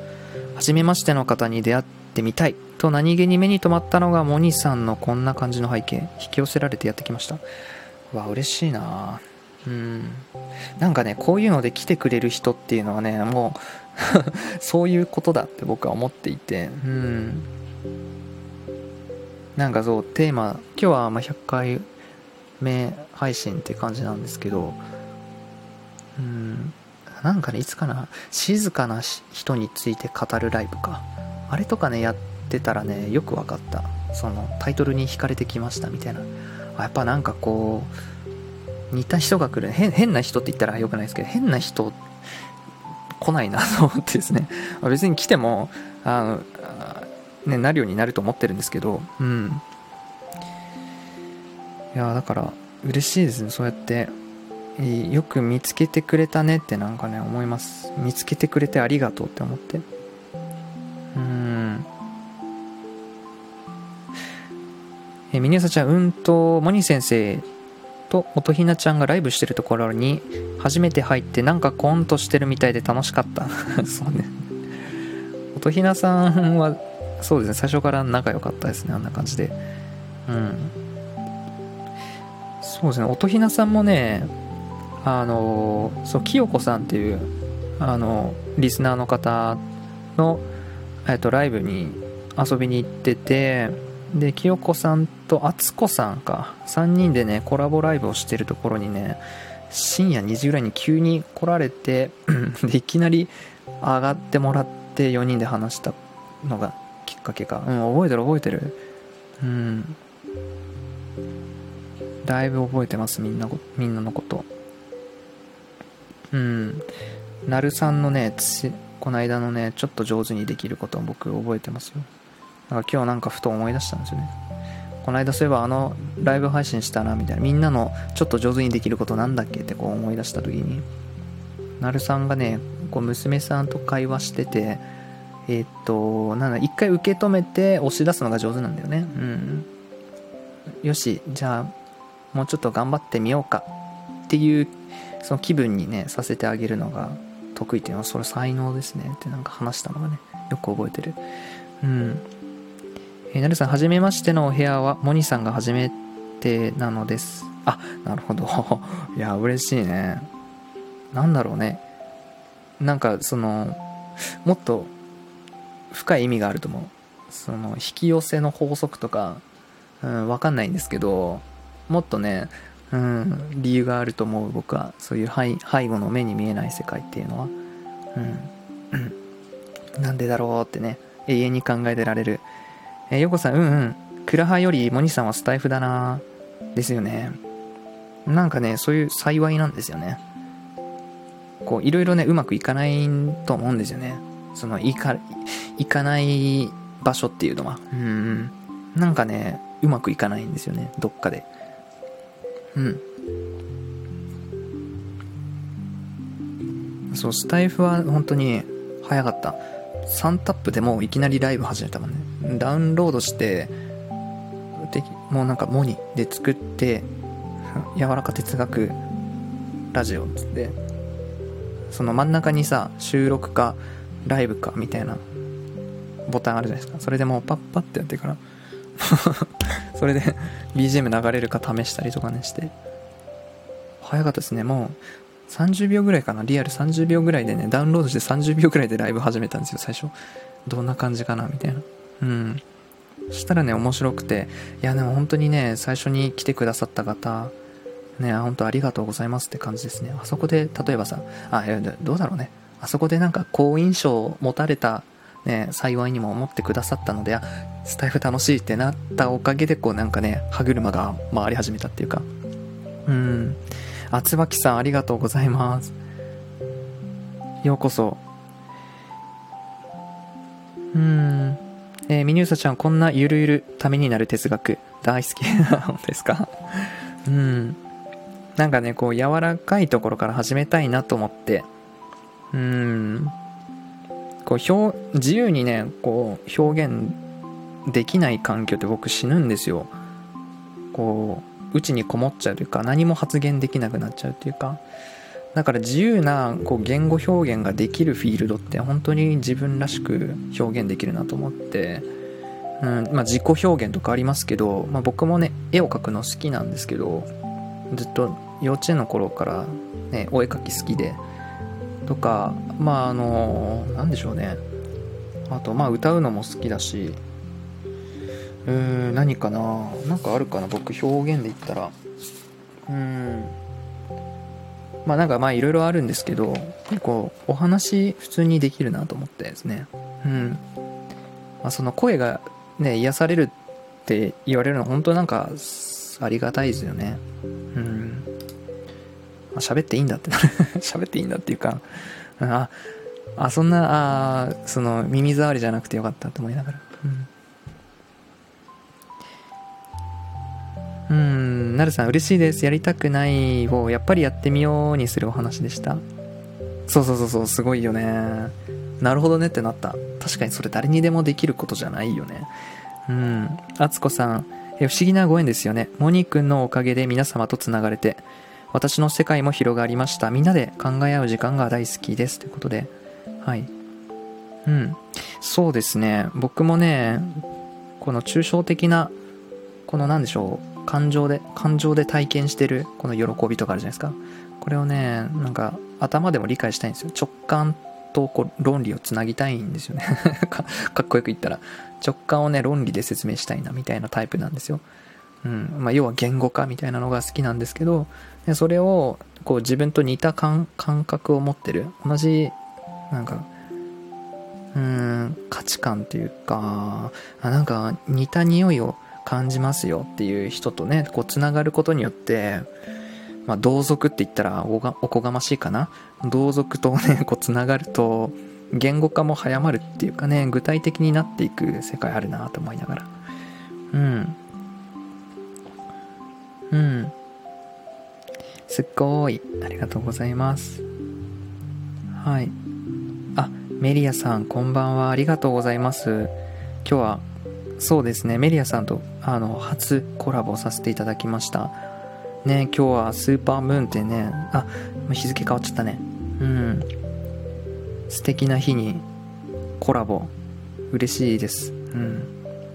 初めましての方に出会ってみたいと何気に目に留まったのがモニさんのこんな感じの背景引き寄せられてやってきました。わ嬉しいな。うん。なんかねこういうので来てくれる人っていうのはねもう そういうことだって僕は思っていて。うん。なんかそうテーマ今日はま100回目配信って感じなんですけどうんなんかねいつかな静かな人について語るライブか。あれとかねやってたらねよく分かった。そのタイトルに惹かれてきましたみたいな。やっぱなんかこう似た人が来る。変な人って言ったらよくないですけど変な人来ないな と思ってですね。別に来てもあのね、なるようになると思ってるんですけど、うん。いや、だから、嬉しいですね、そうやって。よく見つけてくれたねってなんかね、思います。見つけてくれてありがとうって思って。うん。え、ミニサちゃん、うんと、モニ先生と音ひなちゃんがライブしてるところに初めて入ってなんかコントしてるみたいで楽しかった。そうね。音ひなさんはそうですね最初から仲良かったですねあんな感じでうんそうですね。音ひなさんもねあのそう清子さんっていうあのリスナーの方の、えっと、ライブに遊びに行っててで清子さんと敦子さんか。3人でねコラボライブをしてるところにね深夜2時ぐらいに急に来られて でいきなり上がってもらって4人で話したのがきっかけか。うん覚えてる覚えてる。うん。だいぶ覚えてますみんなみんなのこと。うん。なるさんのねこの間のねちょっと上手にできることを僕覚えてますよ。だから今日なんかふと思い出したんですよね。この間そういえばあのライブ配信したなみたいな。みんなのちょっと上手にできることなんだっけってこう思い出した時に。なるさんがねこう娘さんと会話しててえー、っと、なんだ、一回受け止めて押し出すのが上手なんだよね。うん。よし、じゃあ、もうちょっと頑張ってみようかっていう、その気分にね、させてあげるのが得意っていうのは、それ才能ですねってなんか話したのがね、よく覚えてる。うん。えー、なるさん、はじめましてのお部屋は、モニさんが初めてなのです。あ、なるほど。いや、嬉しいね。なんだろうね。なんか、その、もっと深い意味があると思うその引き寄せの法則とか、うん、分かんないんですけどもっとね、うん、理由があると思う。僕はそういう背背後の目に見えない世界っていうのは。うん。なんでだろうってね。永遠に考えてられる。えー、ヨコさんうんうん。クラハよりモニさんはスタイフだな。ですよね。なんかねそういう幸いなんですよね。こういろいろねうまくいかないと思うんですよね。その行か行かない場所っていうのは。うん。なんかねうまくいかないんですよね。どっかで。うん。そうスタイフは本当に早かった。3タップでもういきなりライブ始めたもんね。ダウンロードしてでもうなんかモニで作って柔らか哲学ラジオっつってその真ん中にさ収録かライブかみたいなボタンあるじゃないですか。それでもうパッパッてやってから。それで BGM 流れるか試したりとかねして。早かったですね。もう30秒ぐらいかな。リアル30秒ぐらいでねダウンロードして30秒ぐらいでライブ始めたんですよ最初。どんな感じかなみたいな。うん。そしたらね、面白くて、いや、でも本当にね、最初に来てくださった方、ね、本当ありがとうございますって感じですね。あそこで、例えばさ、あ、どうだろうね。あそこでなんか好印象を持たれた、ね、幸いにも思ってくださったので、あ、スタイフ楽しいってなったおかげで、こうなんかね、歯車が回り始めたっていうか。うん。あ、椿さんありがとうございます。ようこそ。うん。えー、ミニューサちゃん、こんなゆるゆるためになる哲学、大好き。本当ですか？うん。なんかね、こう、柔らかいところから始めたいなと思って、うん。こう、表、自由にね、こう、表現できない環境って僕死ぬんですよ。こう、うちにこもっちゃうというか、何も発言できなくなっちゃうというか、だから自由なこう言語表現ができるフィールドって本当に自分らしく表現できるなと思って、うんまあ、自己表現とかありますけど、まあ、僕もね絵を描くの好きなんですけどずっと幼稚園の頃から、ね、お絵描き好きでとかまああの何でしょうねあとまあ歌うのも好きだしうーん何かななんかあるかな僕表現で言ったらうんまあなんかまあいろいろあるんですけど、結構お話普通にできるなと思ってですね。うん。まあその声がね、癒されるって言われるの本当なんかありがたいですよね。喋っていいんだって 喋っていいんだっていうか、あ、あ、そんな、あその耳障りじゃなくてよかったと思いながら。うん。うん、なるさん嬉しいです。やりたくないをやっぱりやってみようにするお話でした。そうそうそうそう、すごいよね。なるほどねってなった。確かにそれ誰にでもできることじゃないよね。うん。あつこさん、え不思議なご縁ですよね。モニー君のおかげで皆様と繋がれて、私の世界も広がりました。みんなで考え合う時間が大好きです。ということで。はい。うん。そうですね。僕もね、この抽象的な、この何でしょう。感情で、感情で体験してるこの喜びとかあるじゃないですか。これをね、なんか頭でも理解したいんですよ。直感とこう論理をつなぎたいんですよね か。かっこよく言ったら。直感をね、論理で説明したいなみたいなタイプなんですよ。うん。まあ、要は言語化みたいなのが好きなんですけど、でそれをこう自分と似た感覚を持ってる。同じ、なんか、うーん、価値観っていうかあ、なんか似た匂いを感じますよっていう人とね、こうつながることによって、まあ、同族って言ったらおがおこがましいかな同族とね、こうつながると、言語化も早まるっていうかね、具体的になっていく世界あるなと思いながら。うん。うん。すっごい。ありがとうございます。はい。あ、メリアさん、こんばんは。ありがとうございます。今日はそうですね、メリアさんとあの初コラボさせていただきました。ね、今日はスーパームーンってね、あ、日付変わっちゃったね。うん。素敵な日にコラボ、嬉しいです。うん。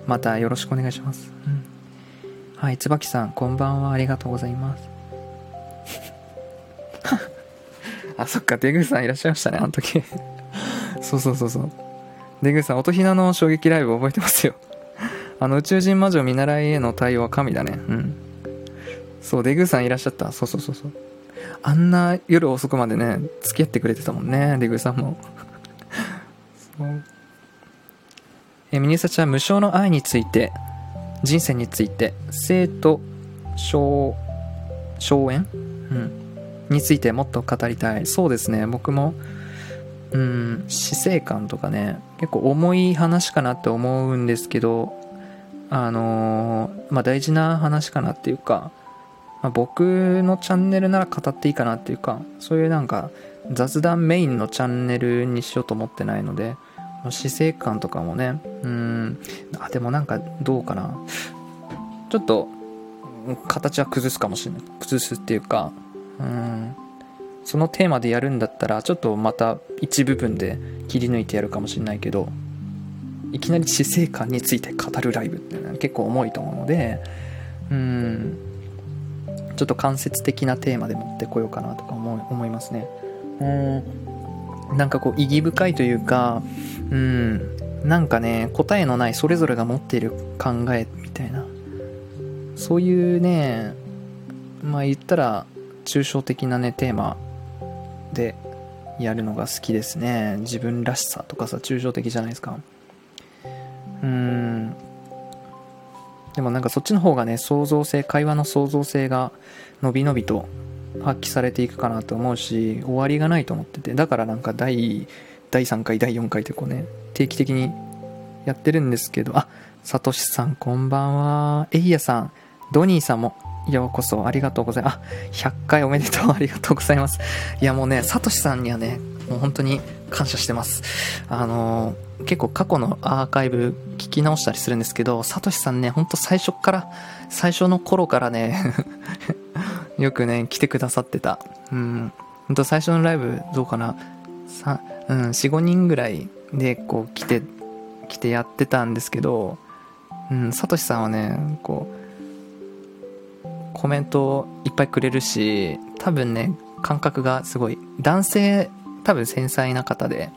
またよろしくお願いします。うん。はい、椿さん、こんばんは。ありがとうございます。あ、そっか、デグさんいらっしゃいましたね、あの時そうそうそうそう。デグさん、音ひなの衝撃ライブ覚えてますよあの宇宙人魔女見習いへの対応は神だね。うん。そう、デグーさんいらっしゃった。そうそうそうそう。あんな夜遅くまでね、付き合ってくれてたもんね、デグさんも。そう。え、ミニサちゃん、無償の愛について、人生について、生と荘園うん。についてもっと語りたい。そうですね、僕も、うん、死生観とかね、結構重い話かなって思うんですけど、あのー、まあ、大事な話かなっていうか、まあ、僕のチャンネルなら語っていいかなっていうか、そういうなんか雑談メインのチャンネルにしようと思ってないので、死生観とかもね、うん、あ、でもなんかどうかな。ちょっと、形は崩すかもしれない。崩すっていうか、うん、そのテーマでやるんだったら、ちょっとまた一部分で切り抜いてやるかもしれないけど、いきなり死生観について語るライブっていうのは結構重いと思うのでうん。ちょっと間接的なテーマで持ってこようかなとか思いますね。うん。なんかこう意義深いというかうんなんかね、答えのないそれぞれが持っている考えみたいな、そういうね、まあ言ったら、抽象的なね、テーマでやるのが好きですね。自分らしさとかさ、抽象的じゃないですか。うん。でもなんかそっちの方がね、創造性、会話の創造性が伸び伸びと発揮されていくかなと思うし、終わりがないと思ってて、だからなんか第、第3回、第4回ってこうね、定期的にやってるんですけど、あ、サトシさんこんばんは。エイヤさん、ドニーさんもようこそありがとうございます。あ、100回おめでとう ありがとうございます。いやもうね、サトシさんにはね、もう本当に感謝してます。あのー、結構過去のアーカイブ聞き直したりするんですけど、サトシさんね、ほんと最初から、最初の頃からねよくね、来てくださってた。うん。ほんと最初のライブどうかなさ、うん、4、5人ぐらいでこう来て、来てやってたんですけど、うん、サトシさんはね、こう、コメントいっぱいくれるし、多分ね、感覚がすごい、男性、多分繊細な方で、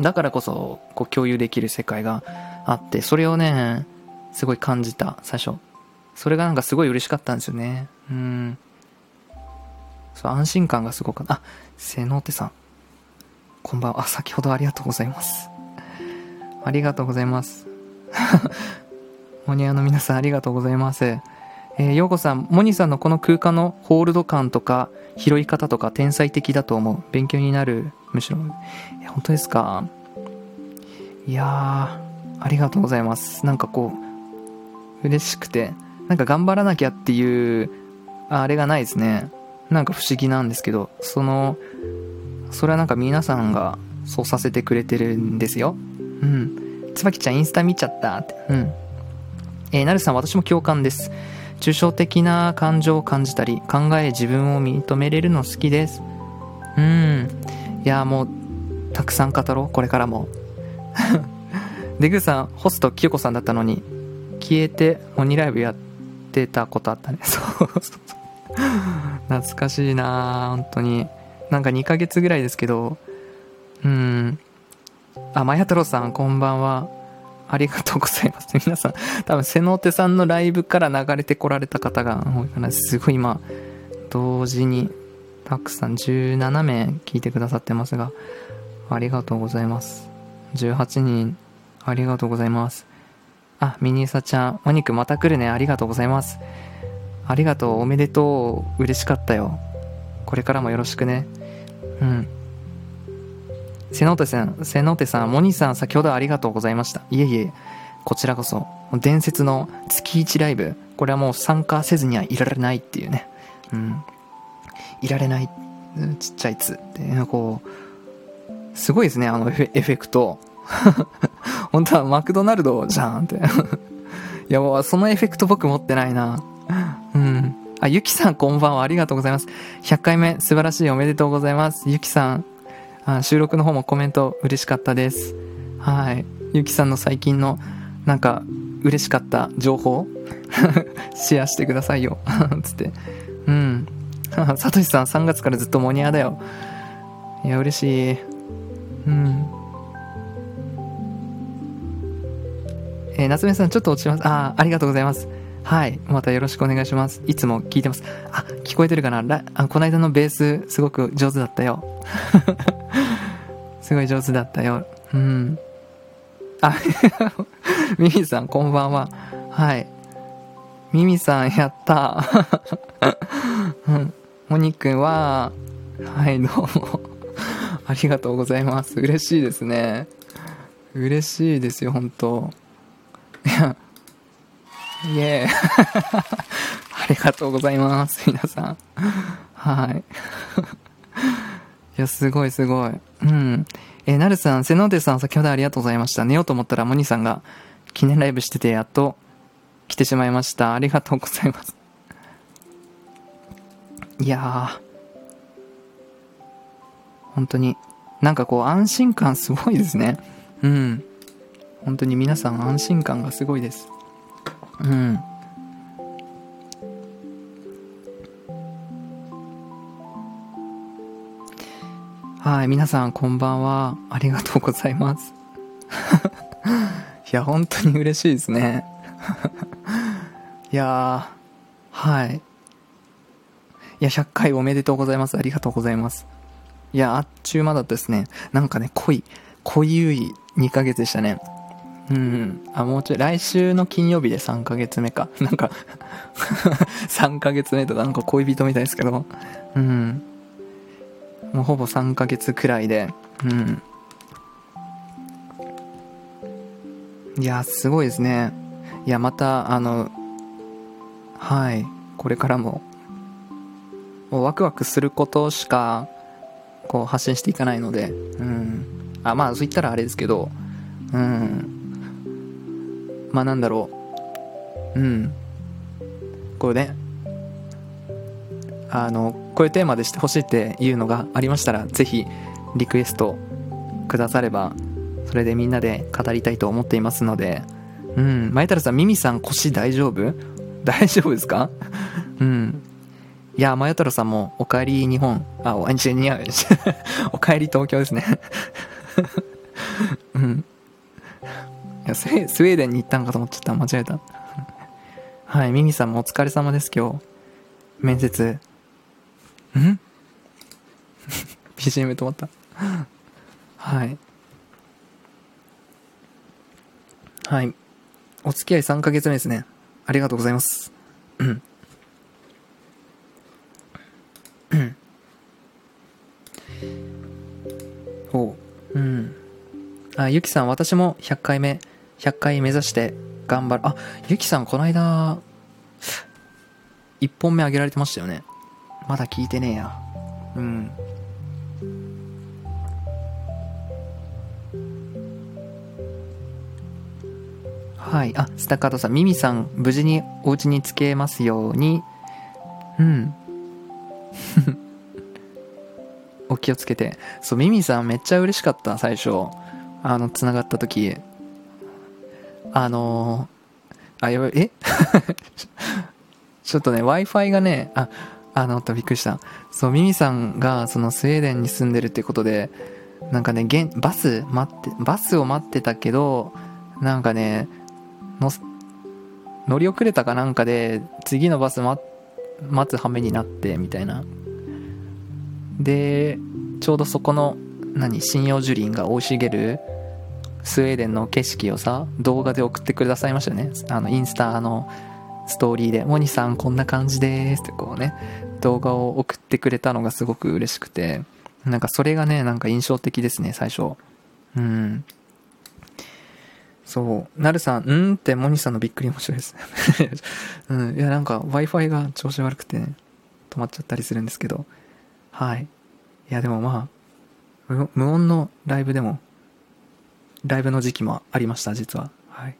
だからこそ、こう共有できる世界があって、それをね、すごい感じた、最初。それがなんかすごい嬉しかったんですよね。うん。そう、安心感がすごく、あ、瀬能手さん。こんばんは。先ほどありがとうございます。ありがとうございます。モニアの皆さんありがとうございます。えー、ようこさん、モニさんのこの空間のホールド感とか、拾い方とか天才的だと思う。勉強になる。むしろ。え、本当ですか？いやー、ありがとうございます。なんかこう、嬉しくて、なんか頑張らなきゃっていう、あれがないですね。なんか不思議なんですけど、その、それはなんか皆さんがそうさせてくれてるんですよ。うん。椿ちゃんインスタ見ちゃったって。うん。えー、なるさん私も共感です。抽象的な感情を感じたり、考え自分を認めれるの好きです。うん。いや、もう、たくさん語ろう、これからも。デグさん、ホスト清子さんだったのに、消えて、鬼ライブやってたことあったね。そうそうそう。懐かしいな本当に。なんか2ヶ月ぐらいですけど、うん。あ、まや太郎さん、こんばんは。ありがとうございます。皆さん、多分、瀬能手さんのライブから流れてこられた方が多いかな。すごい今、同時に、たくさん17名聞いてくださってますが、ありがとうございます。18人、ありがとうございます。あ、ミニーサちゃん、お肉また来るね。ありがとうございます。ありがとう、おめでとう、嬉しかったよ。これからもよろしくね。うん。瀬能手さん、瀬能手さん、モニーさん、先ほどありがとうございました。いえいえ、こちらこそ、伝説の月1ライブ、これはもう参加せずにはいられないっていうね。うん。いられない、ちっちゃいつって、こう、すごいですね、あのエフェクト。本当はマクドナルドじゃんって。いや、もうそのエフェクト僕持ってないな。あ、ゆきさんこんばんは。ありがとうございます。100回目素晴らしい。おめでとうございます。ゆきさん。あ収録の方もコメント嬉しかったです。はい。ゆきさんの最近のなんか嬉しかった情報？シェアしてくださいよ。つって。うん。さとしさん3月からずっとモニアだよ。いや、嬉しい。うん。えー、夏目さんちょっと落ちます。ああ、ありがとうございます。はい。またよろしくお願いします。いつも聞いてます。あ、聞こえてるかな？あこの間のベース、すごく上手だったよ。すごい上手だったよ。うん。あ、ミミさん、こんばんは。はい。ミミさん、やった。うん。モニくんは、はい、どうも。ありがとうございます。嬉しいですね。嬉しいですよ、本当いや、イエーイありがとうございます、皆さん。はい。いや、すごいすごい。うん。えなるさん、瀬野手さん、先ほどありがとうございました。寝ようと思ったら、モニさんが記念ライブしてて、やっと来てしまいました。ありがとうございます。いやー。本当に。なんかこう、安心感すごいですね。うん。本当に皆さん安心感がすごいです。うん。はい、皆さんこんばんは。ありがとうございます。いや、本当に嬉しいですね。いやはい。いや、100回おめでとうございます。ありがとうございます。いや、あっちゅう間だったですね。なんかね、濃い、濃ゆい2ヶ月でしたね。うん。あ、もうちょい、来週の金曜日で3ヶ月目か。なんか 3ヶ月目とかなんか恋人みたいですけど。うん。もうほぼ3ヶ月くらいで。うん。いや、すごいですね。いや、また、あの、はい。これからも、もうワクワクすることしか、こう発信していかないので、うん。あ、まあ、そう言ったらあれですけど、うん。まあなんだろう。うん。これね、あの、こういうテーマでしてほしいっていうのがありましたら、ぜひリクエストくだされば、それでみんなで語りたいと思っていますので、うん。前太郎さん、ミミさん腰大丈夫？大丈夫ですか？うん。いや、前太郎さんも、おかえり日本。あ、お、違う、似合う。おかえり東京ですね。うん。いやスウェーデンに行ったんかと思っちゃった。間違えた。はい、ミミさんもお疲れ様です、今日。面接。ん ?BGM 止まった。はい。はい。お付き合い3ヶ月目ですね。ありがとうございます。うん。うん。ほう。うん。あ、ゆきさん、私も100回目、100回目指して頑張る。あ、ゆきさん、この間、1本目上げられてましたよね。まだ聞いてねえや。うん。はい。あ、スタカートさん、ミミさん、無事にお家に着けますように。うん。お気をつけて。そう、ミミさんめっちゃ嬉しかった、最初。あの、繋がった時。あのー、あ、やばい、え？ちょっとね、Wi-Fi がね、あ、あの、とびっくりした。そう、ミミさんが、そのスウェーデンに住んでるってことで、なんかね、現、バス待って、バスを待ってたけど、なんかね、の、乗り遅れたかなんかで、次のバス待、待つ羽目になって、みたいな。で、ちょうどそこの、何、針葉樹林が生い茂る、スウェーデンの景色をさ、動画で送ってくださいましたよね。あの、インスタのストーリーで、モニさんこんな感じですってこうね、動画を送ってくれたのがすごく嬉しくて、なんかそれがね、なんか印象的ですね、最初。うん。そう。なるさん、うん？ってモニさんのびっくり面白いです。うん。いや、なんか Wi-Fi が調子悪くて、ね、止まっちゃったりするんですけど。はい。いや、でもまあ、無音のライブでも、ライブの時期もありました、実は。はい。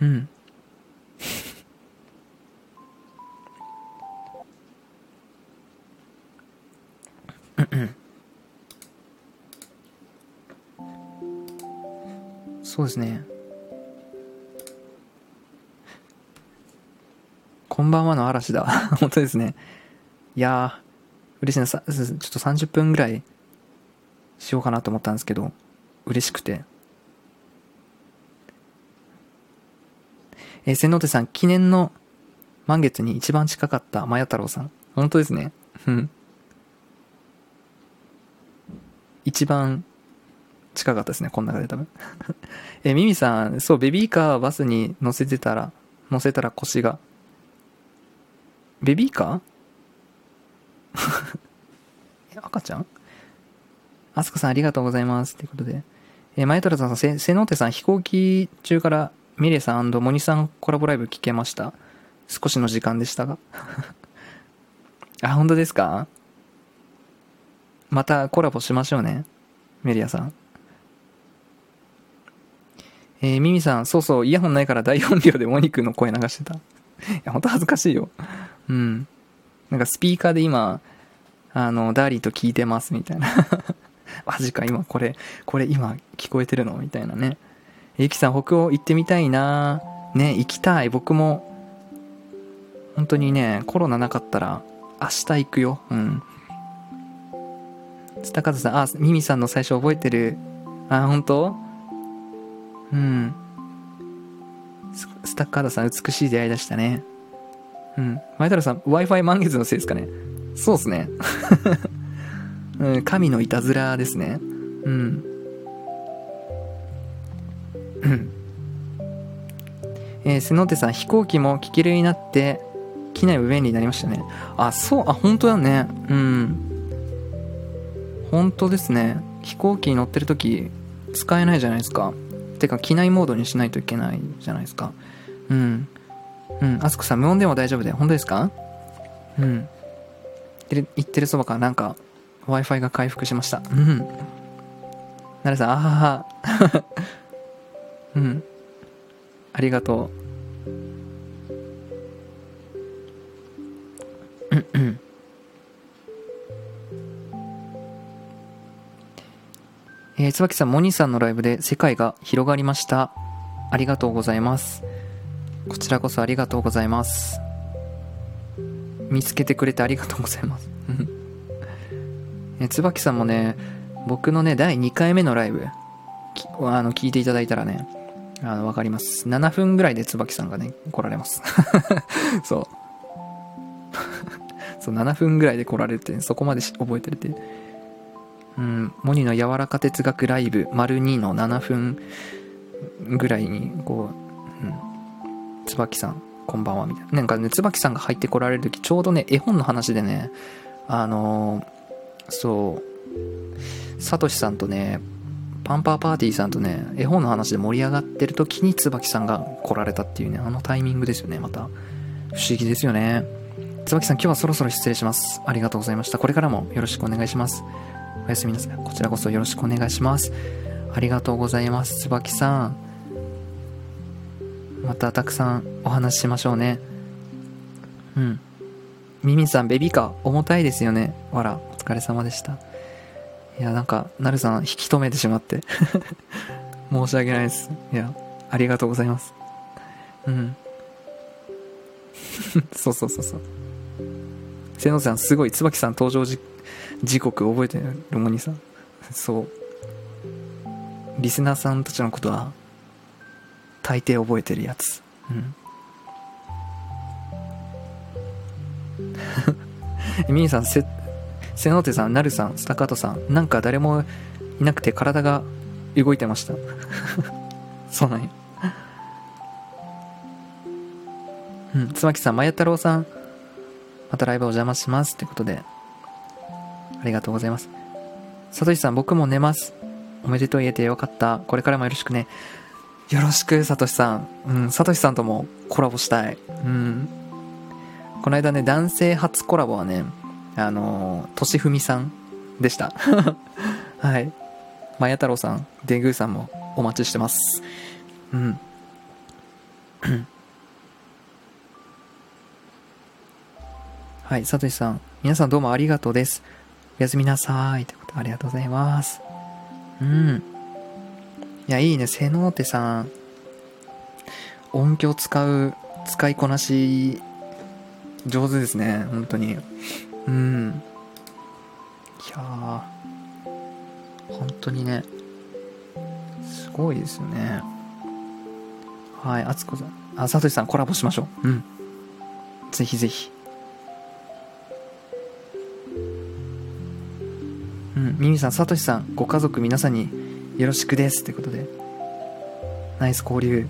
うん。そうですね。こんばんはの嵐だ。本当ですね。いやー、嬉しいな。ちょっと30分ぐらいしようかなと思ったんですけど、嬉しくて。えー、千之手さん、記念の満月に一番近かったマヤ太郎さん。本当ですね。うん。一番近かったですね、この中で多分。えー、ミミさん、そう、ベビーカーバスに乗せてたら、乗せたら腰が。ベビーカー？赤ちゃん？あすかさんありがとうございます。ということで。えー、前虎さん、せ、せのてさん、飛行機中からミレさんモニさんコラボライブ聞けました。少しの時間でしたが。あ、本当ですか？またコラボしましょうね。メリアさん。えー、ミミさん、そうそう、イヤホンないから大音量でモニクの声流してた。いや、ほんと恥ずかしいよ。うん。なんかスピーカーで今、あの、ダーリーと聞いてますみたいな。マジか、今これ、これ今聞こえてるの？みたいなね。ゆきさん、北欧行ってみたいなね、行きたい。僕も、本当にね、コロナなかったら、明日行くよ。うん。スタカズさん、あ、ミミさんの最初覚えてる。あ、本当？うん。スタッカードさん、美しい出会いでしたね。うん。前太郎さん、Wi-Fi 満月のせいですかね？そうですね。うん、神のいたずらですね。うん。うん。えー、瀬野手さん、飛行機も気球になって、機内も便利になりましたね。あ、そう、あ、本当だね。うん。本当ですね。飛行機に乗ってる時使えないじゃないですか。てか、機内モードにしないといけないじゃないですか。うん。うん。あすこさん、無音でも大丈夫で。本当ですか？うん。言ってる言ってるそばからなんか、Wi-Fi が回復しました。うん。なるさん、あはは。うん。ありがとう。うんうん。えー、椿さん、モニさんのライブで世界が広がりました。ありがとうございます。こちらこそありがとうございます。見つけてくれてありがとうございます。うんえ椿さんもね、僕のね、第2回目のライブ、あの、聞いていただいたらね、あの、わかります。7分ぐらいで椿さんがね、来られます。そう。そう、7分ぐらいで来られて、そこまで覚えてるって。うん、モニの柔らか哲学ライブ、丸2の7分ぐらいに、こう、うん、椿さん、こんばんは、みたいな。なんかね、椿さんが入ってこられる時ちょうどね、絵本の話でね、あのーそう、サトシさんとね、パンパーパーティーさんとね、絵本の話で盛り上がってる時に椿さんが来られたっていうね、あのタイミングですよね、また。不思議ですよね。椿さん、今日はそろそろ失礼します。ありがとうございました。これからもよろしくお願いします。おやすみなさい。こちらこそよろしくお願いします。ありがとうございます。椿さん。またたくさんお話ししましょうね。うん。ミミさん、ベビーカー重たいですよね。わら、れ様でした。いや、なんか、なるさん引き止めてしまって。申し訳ないです。いや、ありがとうございます。うん。そうそうそうそう。瀬野さん、すごい、椿さん登場時時刻覚えてるロモニさん。そう。リスナーさんたちのことは、大抵覚えてるやつ。うん。ミニさん、せ、瀬野手さん、なるさん、スタカートさん、なんか誰もいなくて体が動いてました。そうなんや。うん、椿さん、まや太郎さん、またライブお邪魔します。ってことで、ありがとうございます。さとしさん、僕も寝ます。おめでとう言えてよかった。これからもよろしくね。よろしく、さとしさん。うん、さとしさんともコラボしたい。うん。この間ね、男性初コラボはね、あのー、としふみさんでした。はい。まや太郎さん、デグーさんもお待ちしてます。うん。はい、さとしさん。皆さんどうもありがとうです。おやすみなさい。ということでありがとうございます。うん。いや、いいね。瀬能手さん。音響使う、使いこなし、上手ですね。本当に。うん。いやー。本当にね。すごいですよね。はい、あつこさん。あ、さとしさんコラボしましょう。うん。ぜひぜひ。うん、ミミさん、さとしさん、ご家族皆さんによろしくですってことで。ナイス交流。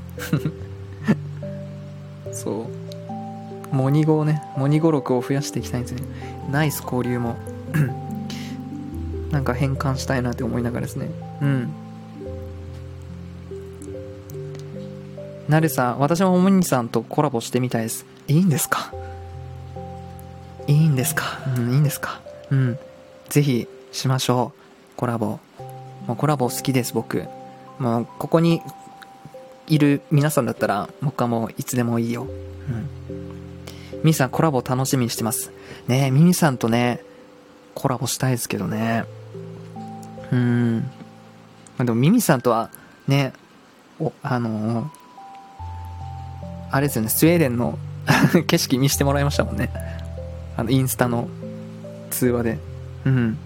そう。モニ語をね、モニ語録を増やしていきたいんですね。ナイス交流も、なんか変換したいなって思いながらですね。うん。なるさ、私もモニさんとコラボしてみたいです。いいんですか？いいんですか？うん、いいんですか？うん。ぜひ、しましょう。コラボ。もうコラボ好きです、僕。もう、ここにいる皆さんだったら、僕はもういつでもいいよ。うん。ミミさん、コラボ楽しみにしてます。ねえ、ミミさんとね、コラボしたいですけどね。うん。まあ、でも、ミミさんとは、ね、お、あのーあれですよね、スウェーデンの 景色見してもらいましたもんね。あの、インスタの通話で。うん。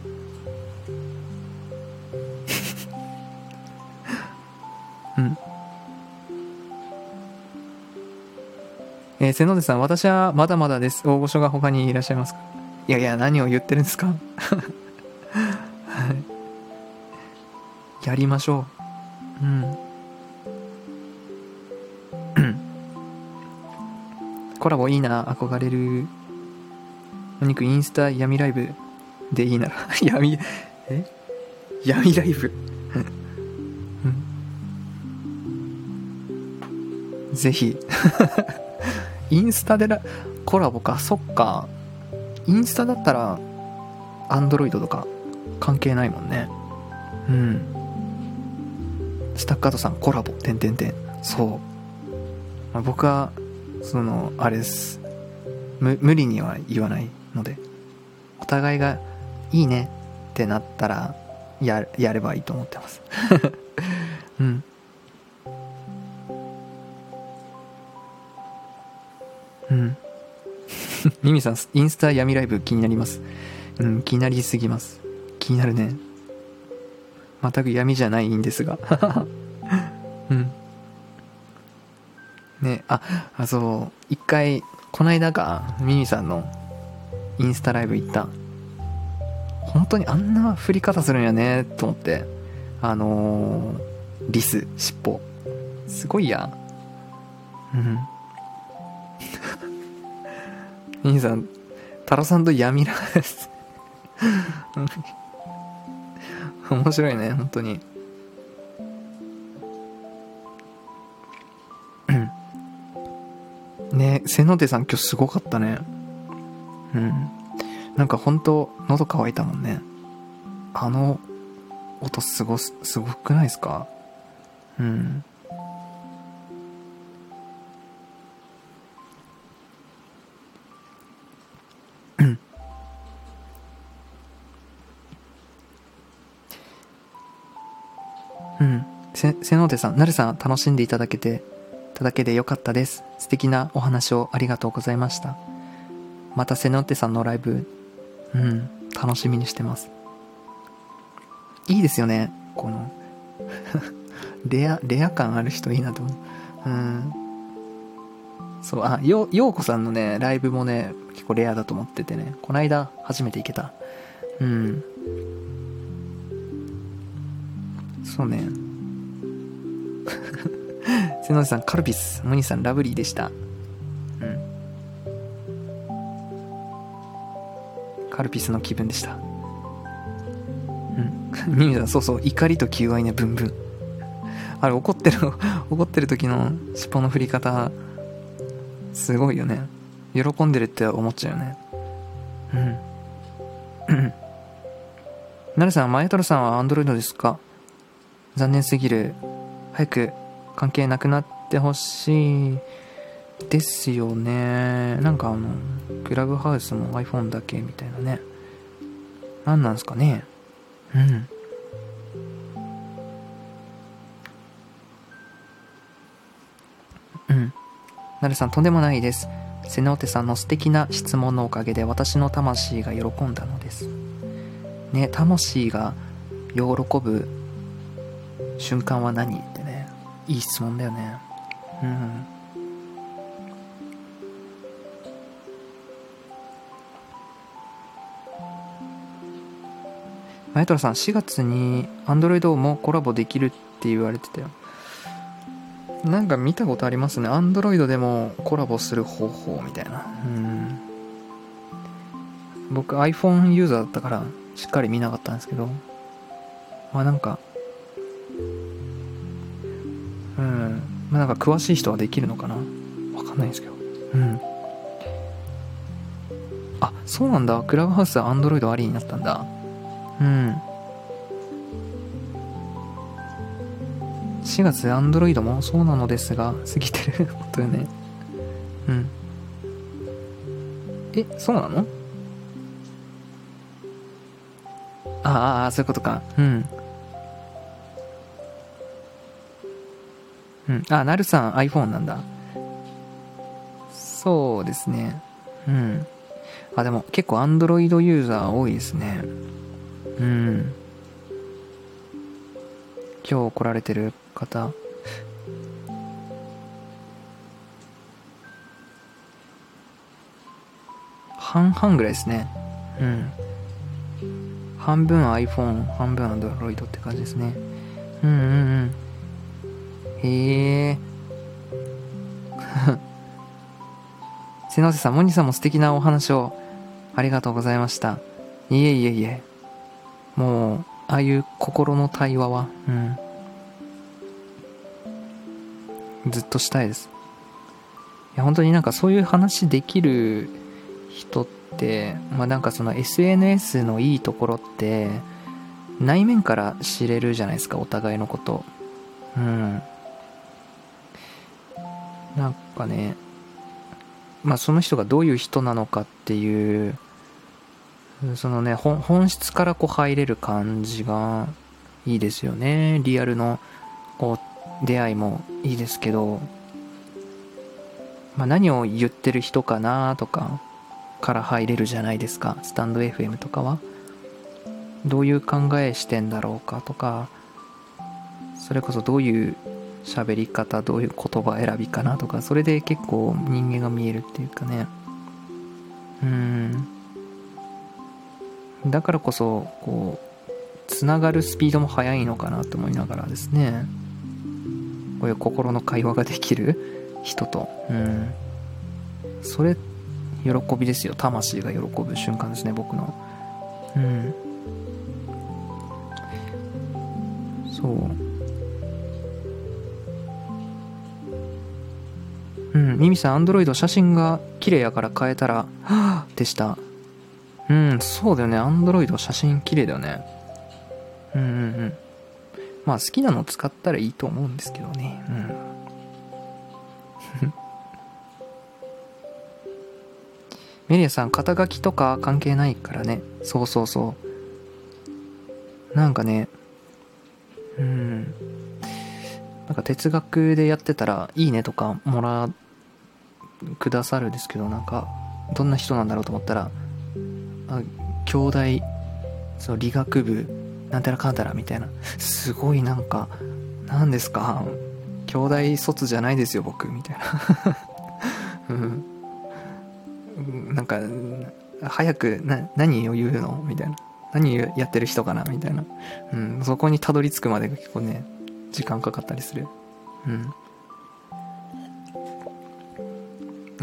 瀬野出さん、私はまだまだです。大御所が他にいらっしゃいますか？いやいや、何を言ってるんですか？はい。やりましょう。うん。コラボいいな、憧れる。お肉インスタ闇ライブでいいなら。闇、え？闇ライブ？うん、ぜひ。インスタでコラボか。そっか。インスタだったら、アンドロイドとか関係ないもんね。うん。スタッカートさんコラボ、てんてんてん。そう。まあ、僕はそのあれです無理には言わないのでお互いがいいねってなったらややればいいと思ってます うんミミさんインスタ闇ライブ気になりますうん気になりすぎます気になるね全く闇じゃないんですが うんね、あ、あ、そう、一回、こないだか、ミミさんのインスタライブ行った。本当にあんな振り方するんやね、と思って。あのー、リス、尻尾。すごいや。うん。ミミさん、タロさんと闇らです。面白いね、本当に。ね瀬野手さん今日すごかったね。うん。なんかほんと喉乾いたもんね。あの音すごす、すごくないですか？うん。瀬野手さん、なるさん楽しんでいただけてただけでよかったです。素敵なお話をありがとうございました。またセノッテさんのライブ、うん、楽しみにしてます。いいですよね。この レア、レア感ある人いいなと思う。うん。そう、あ、よ、ようこさんのね、ライブもね、結構レアだと思っててね、こないだ初めて行けた。うん。そうね。瀬野さん、カルピス。モニさん、ラブリーでした。うん。カルピスの気分でした。うん。ミミさん、そうそう、怒りと求愛ね、ブンブン。あれ、怒ってる、怒ってる時の尻尾の振り方、すごいよね。喜んでるって思っちゃうよね。うん。なるさん、マエトロさんはアンドロイドですか？残念すぎる。早く関係なくなってほしいですよね。なんかあのクラブハウスも iPhone だけみたいなね。何なんすかね。うん。うん。なるさんとんでもないです。瀬能手さんの素敵な質問のおかげで私の魂が喜んだのです。ね魂が喜ぶ瞬間は何？いい質問だよね。うん。前虎さん4月に Android もコラボできるって言われてたよ。なんか見たことありますね。Android でもコラボする方法みたいな。うん。僕 iPhone ユーザーだったからしっかり見なかったんですけど。まあなんかなんか詳しい人はできるのかな？わかんないですけど。うん。あそうなんだ。クラブハウスは Android ありになったんだ。うん。4月 Android もそうなのですが過ぎてる。本当よね。うん。えそうなの？ああそういうことか。うん。あ、なるさん iPhone なんだ。そうですね。うん。あ、でも結構 Android ユーザー多いですね。うん。今日来られてる方。半々ぐらいですね。うん。半分 iPhone、半分 Android って感じですね。うんうんうん。へえ。瀬野瀬さん、モニさんも素敵なお話をありがとうございました。いえいえいえ。もう、ああいう心の対話は、うん。ずっとしたいです。いや、本当になんかそういう話できる人って、まあなんかその SNS のいいところって、内面から知れるじゃないですか、お互いのこと。うん。なんかね、まあその人がどういう人なのかっていう、そのね、本質からこう入れる感じがいいですよね。リアルのこう出会いもいいですけど、まあ、何を言ってる人かなとかから入れるじゃないですか。スタンド FM とかは。どういう考えしてんだろうかとか、それこそどういう喋り方、どういう言葉選びかなとか、それで結構人間が見えるっていうかね。うん。だからこそ、こう、つながるスピードも速いのかなと思いながらですね。こういう心の会話ができる人と。うん。それ、喜びですよ。魂が喜ぶ瞬間ですね、僕の。うん。そう。ミミさん、アンドロイド写真が綺麗やから変えたら、はぁでした。うん、そうだよね。アンドロイド写真綺麗だよね。うんうんうん。まあ好きなの使ったらいいと思うんですけどね。うん。メリアさん、肩書きとか関係ないからね。そうそうそう。なんかね、うん。なんか哲学でやってたら、いいねとかもらくださるんですけど、なんか、どんな人なんだろうと思ったら、あ兄弟そう理学部なんたらかんたらみたいな。すごいなんか何ですか兄弟卒じゃないですよ僕みたいな。うん。なんか早くな何を言うの？みたいな。何やってる人かな？みたいな、うん、そこにたどり着くまでが結構ね時間かかったりする。うん。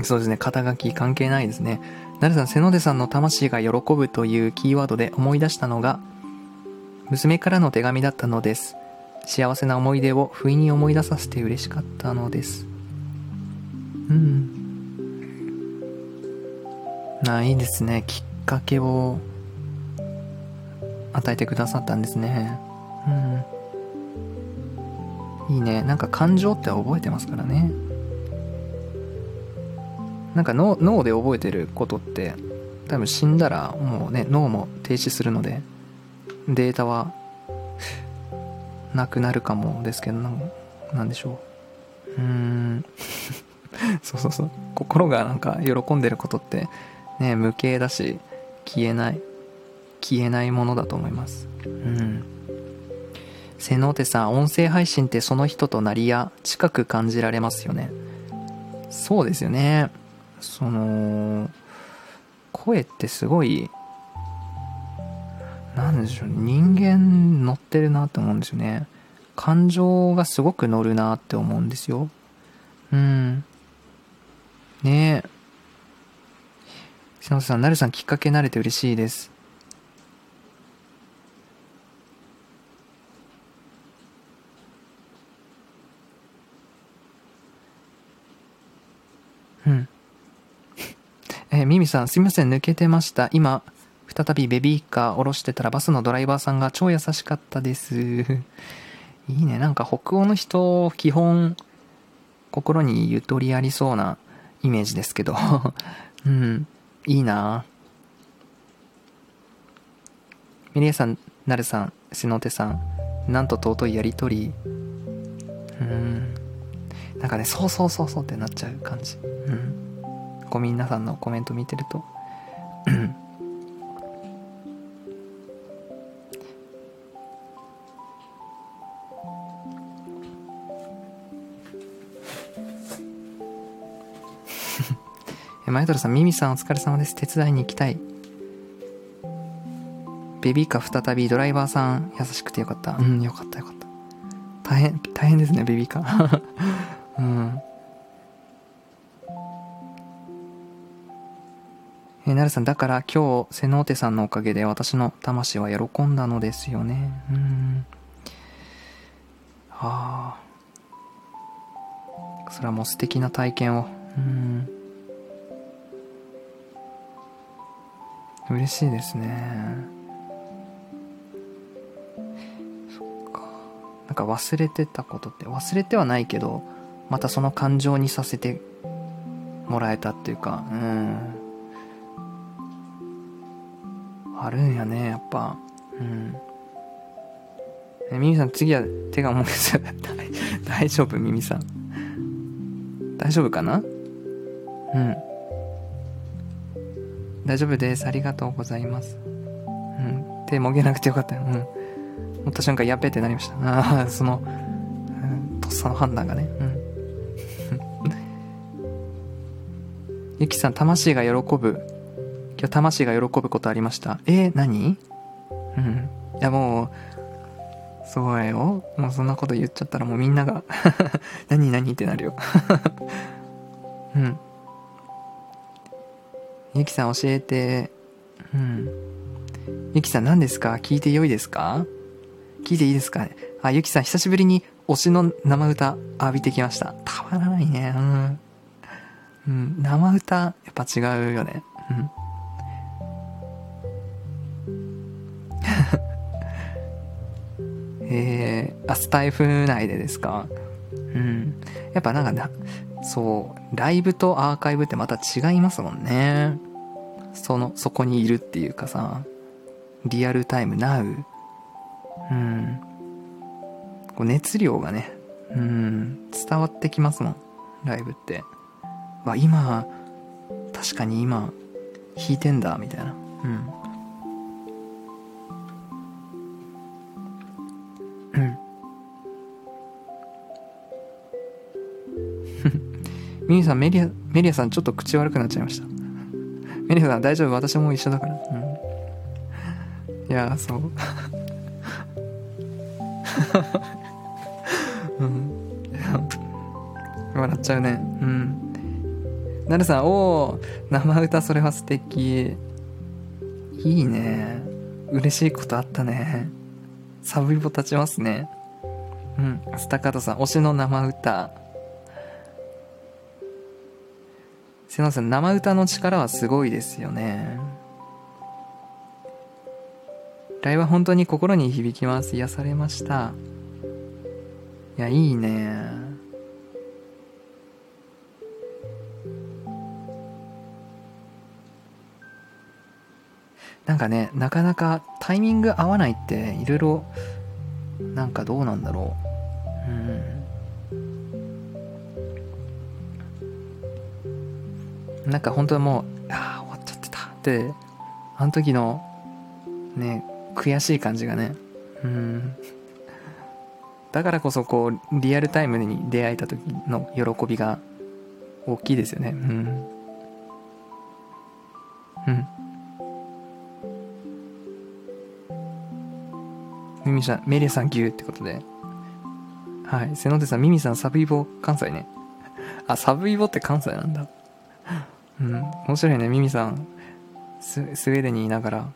そうですね肩書き関係ないですねなるさん、瀬野出さんの魂が喜ぶというキーワードで思い出したのが、娘からの手紙だったのです。幸せな思い出を不意に思い出させて嬉しかったのです。うん。あ、いいですね。きっかけを与えてくださったんですね。うん。いいね。なんか感情って覚えてますからね。なんか脳脳で覚えてることって多分死んだらもうね脳も停止するのでデータはなくなるかもですけどなんでしょう。うーん。そうそうそう。心がなんか喜んでることってね無形だし消えない消えないものだと思います。うん。瀬能手さん音声配信ってその人となりや近く感じられますよね。そうですよね。その、声ってすごい、何でしょう、人間乗ってるなって思うんですよね。感情がすごく乗るなって思うんですよ。うん。ねえ。篠田さん、なるさんきっかけ慣れて嬉しいです。うん。えー、ミミさん、すみません、抜けてました。今、再びベビーカー降ろしてたらバスのドライバーさんが超優しかったです。いいね。なんか北欧の人、基本、心にゆとりありそうなイメージですけど。うん。いいなミリエさん、なるさん、しのてさん、なんと尊いやりとり。うん。なんかね、そうそうそうそうってなっちゃう感じ。うん。こう皆さんのコメント見てると 前太さん、ミミさんお疲れ様です。手伝いに行きたい。ベビーカー再びドライバーさん優しくてよかった。うん、よかったよかった。大変、大変ですね、ベビーカー。うん。えー、なるさん、だから今日、セノーテさんのおかげで私の魂は喜んだのですよね。うん。はあ。それはもう素敵な体験を。うん。嬉しいですね。なんか忘れてたことって忘れてはないけどまたその感情にさせてもらえたっていうかうんあるんやねやっぱ。うん。えミミさん次は手が重いです大丈夫ミミさん。大丈夫かな？うん。大丈夫です。ありがとうございます。うん。手もげなくてよかった。ようん思った瞬間やっべってなりました。ああ、その、うん、とっさの判断がね。うん。ゆきさん、魂が喜ぶ。今日魂が喜ぶことありました。えー、何？うん。いやもう、そうやよ。もうそんなこと言っちゃったらもうみんなが 何何ってなるよ うん。ゆきさん教えて。うん。ゆきさん何ですか？聞いてよいですか？聞いていいですかね？あ、ゆきさん久しぶりに推しの生歌浴びてきました。たまらないね。うん。うん、生歌、やっぱ違うよね。うん。えー、あ、スタイフ内でですか？うん。やっぱなんかな、そう、ライブとアーカイブってまた違いますもんね。その、そこにいるっていうかさ、リアルタイム、ナウうん。こう熱量がね、うん、伝わってきますもん、ライブって。わ、今、確かに今、弾いてんだ、みたいな。うん。ミニさん、メリア、メリアさんちょっと口悪くなっちゃいました。メリアさん大丈夫？私も一緒だから。うん。いや、そう。うん。笑っちゃうね。うん。なるさん、おお生歌それは素敵。いいね。嬉しいことあったね。サブイボ立ちますね。うん。スタカートさん、推しの生歌。すいません、生歌の力はすごいですよね。ライブは本当に心に響きます。癒されました。いや、いいね。なんかね、なかなかタイミング合わないっていろいろ、なんかどうなんだろう。うん。なんか本当はもう、ああ、終わっちゃってたって、あの時の、ね、悔しい感じがね。うん。だからこそこう、リアルタイムに出会えた時の喜びが大きいですよね。うん。うん。ミミさん、メリアさん牛ってことで。はい。瀬野手さん、ミミさん、サブイボ関西ね。あ、サブイボって関西なんだ。うん。面白いね、ミミさん。ススウェーデンにいながら、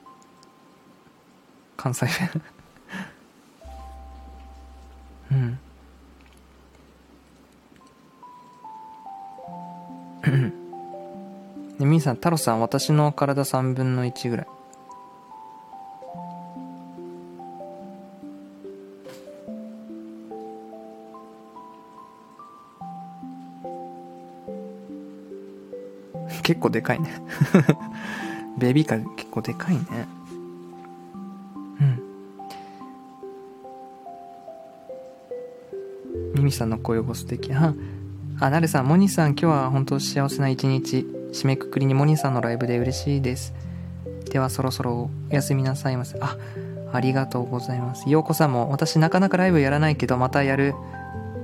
関西弁 うん ミミさん太郎さん私の体3分の1ぐらい結構でかいね ベビーカー結構でかいねうんミミさんの声も素敵。あ、あ、なるさん、モニさん、今日は本当幸せな一日。締めくくりにモニさんのライブで嬉しいです。ではそろそろおやすみなさいませ。あ、ありがとうございます。ようこさんも、私なかなかライブやらないけど、またやる。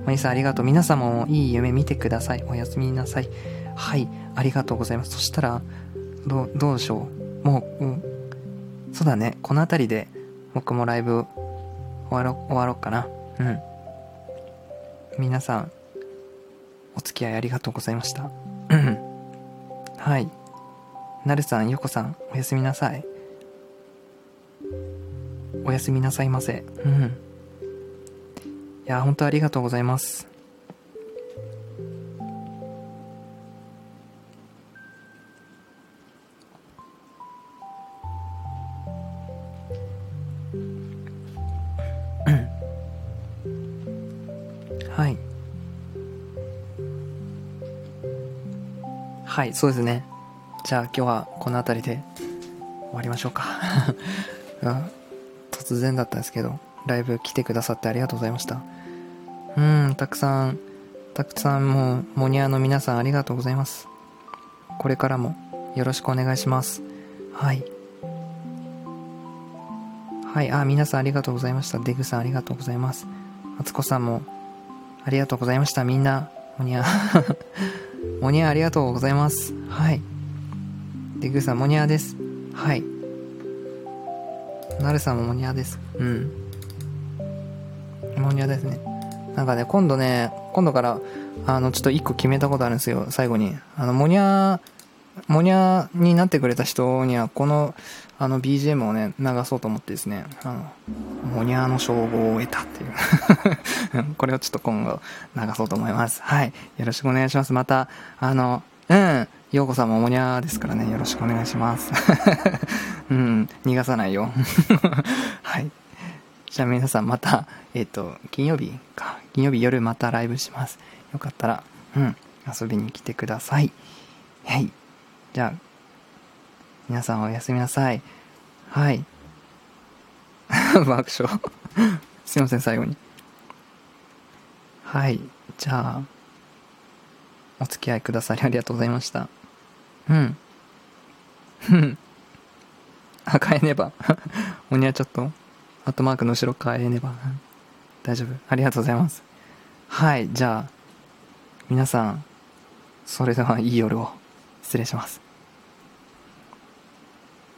モニさんありがとう。皆様もいい夢見てください。おやすみなさい。はい。ありがとうございます。そしたらどうどうでしょう？もう、うん、そうだね。この辺りで僕もライブ終わろ終わろうかな。うん。皆さんお付き合いありがとうございました。はい。なるさんよこさんおやすみなさい。おやすみなさいませ。うん。いや本当ありがとうございます。はいそうですね。じゃあ今日はこの辺りで終わりましょうか。突然だったんですけどライブ来てくださってありがとうございました。うんたくさんたくさんもうモニアの皆さんありがとうございます。これからもよろしくお願いします。はい。はいあ皆さんありがとうございました。デグさんありがとうございます。マツコさんもありがとうございました。みんなモニア。モニアありがとうございますはいデグさんモニアですはいなるさんもモニアです。うん。モニアですね。なんかね、今度ね、今度から、あの、ちょっと一個決めたことあるんですよ、最後に。あの、モニア、モニアになってくれた人には、この、あの、BGM をね、流そうと思ってですね、あの、モニアの称号を得たっていう これをちょっと今後流そうと思います。はい。よろしくお願いします。また、あの、うん。ようこさんもモニャーですからね、よろしくお願いします。うん、逃がさないよ。はい。じゃあ皆さんまた、えっ、ー、と、金曜日か。金曜日夜またライブします。よかったら、うん、遊びに来てください。はい。じゃあ、皆さんおやすみなさい。はい。爆笑。すいません、最後に。はい。じゃあ、お付き合いくださりありがとうございました。うん。ふん。あ、変えねば。おにはちょっと、アットマークの後ろ変えねば。大丈夫。ありがとうございます。はい、じゃあ、皆さん、それではいい夜を。失礼します。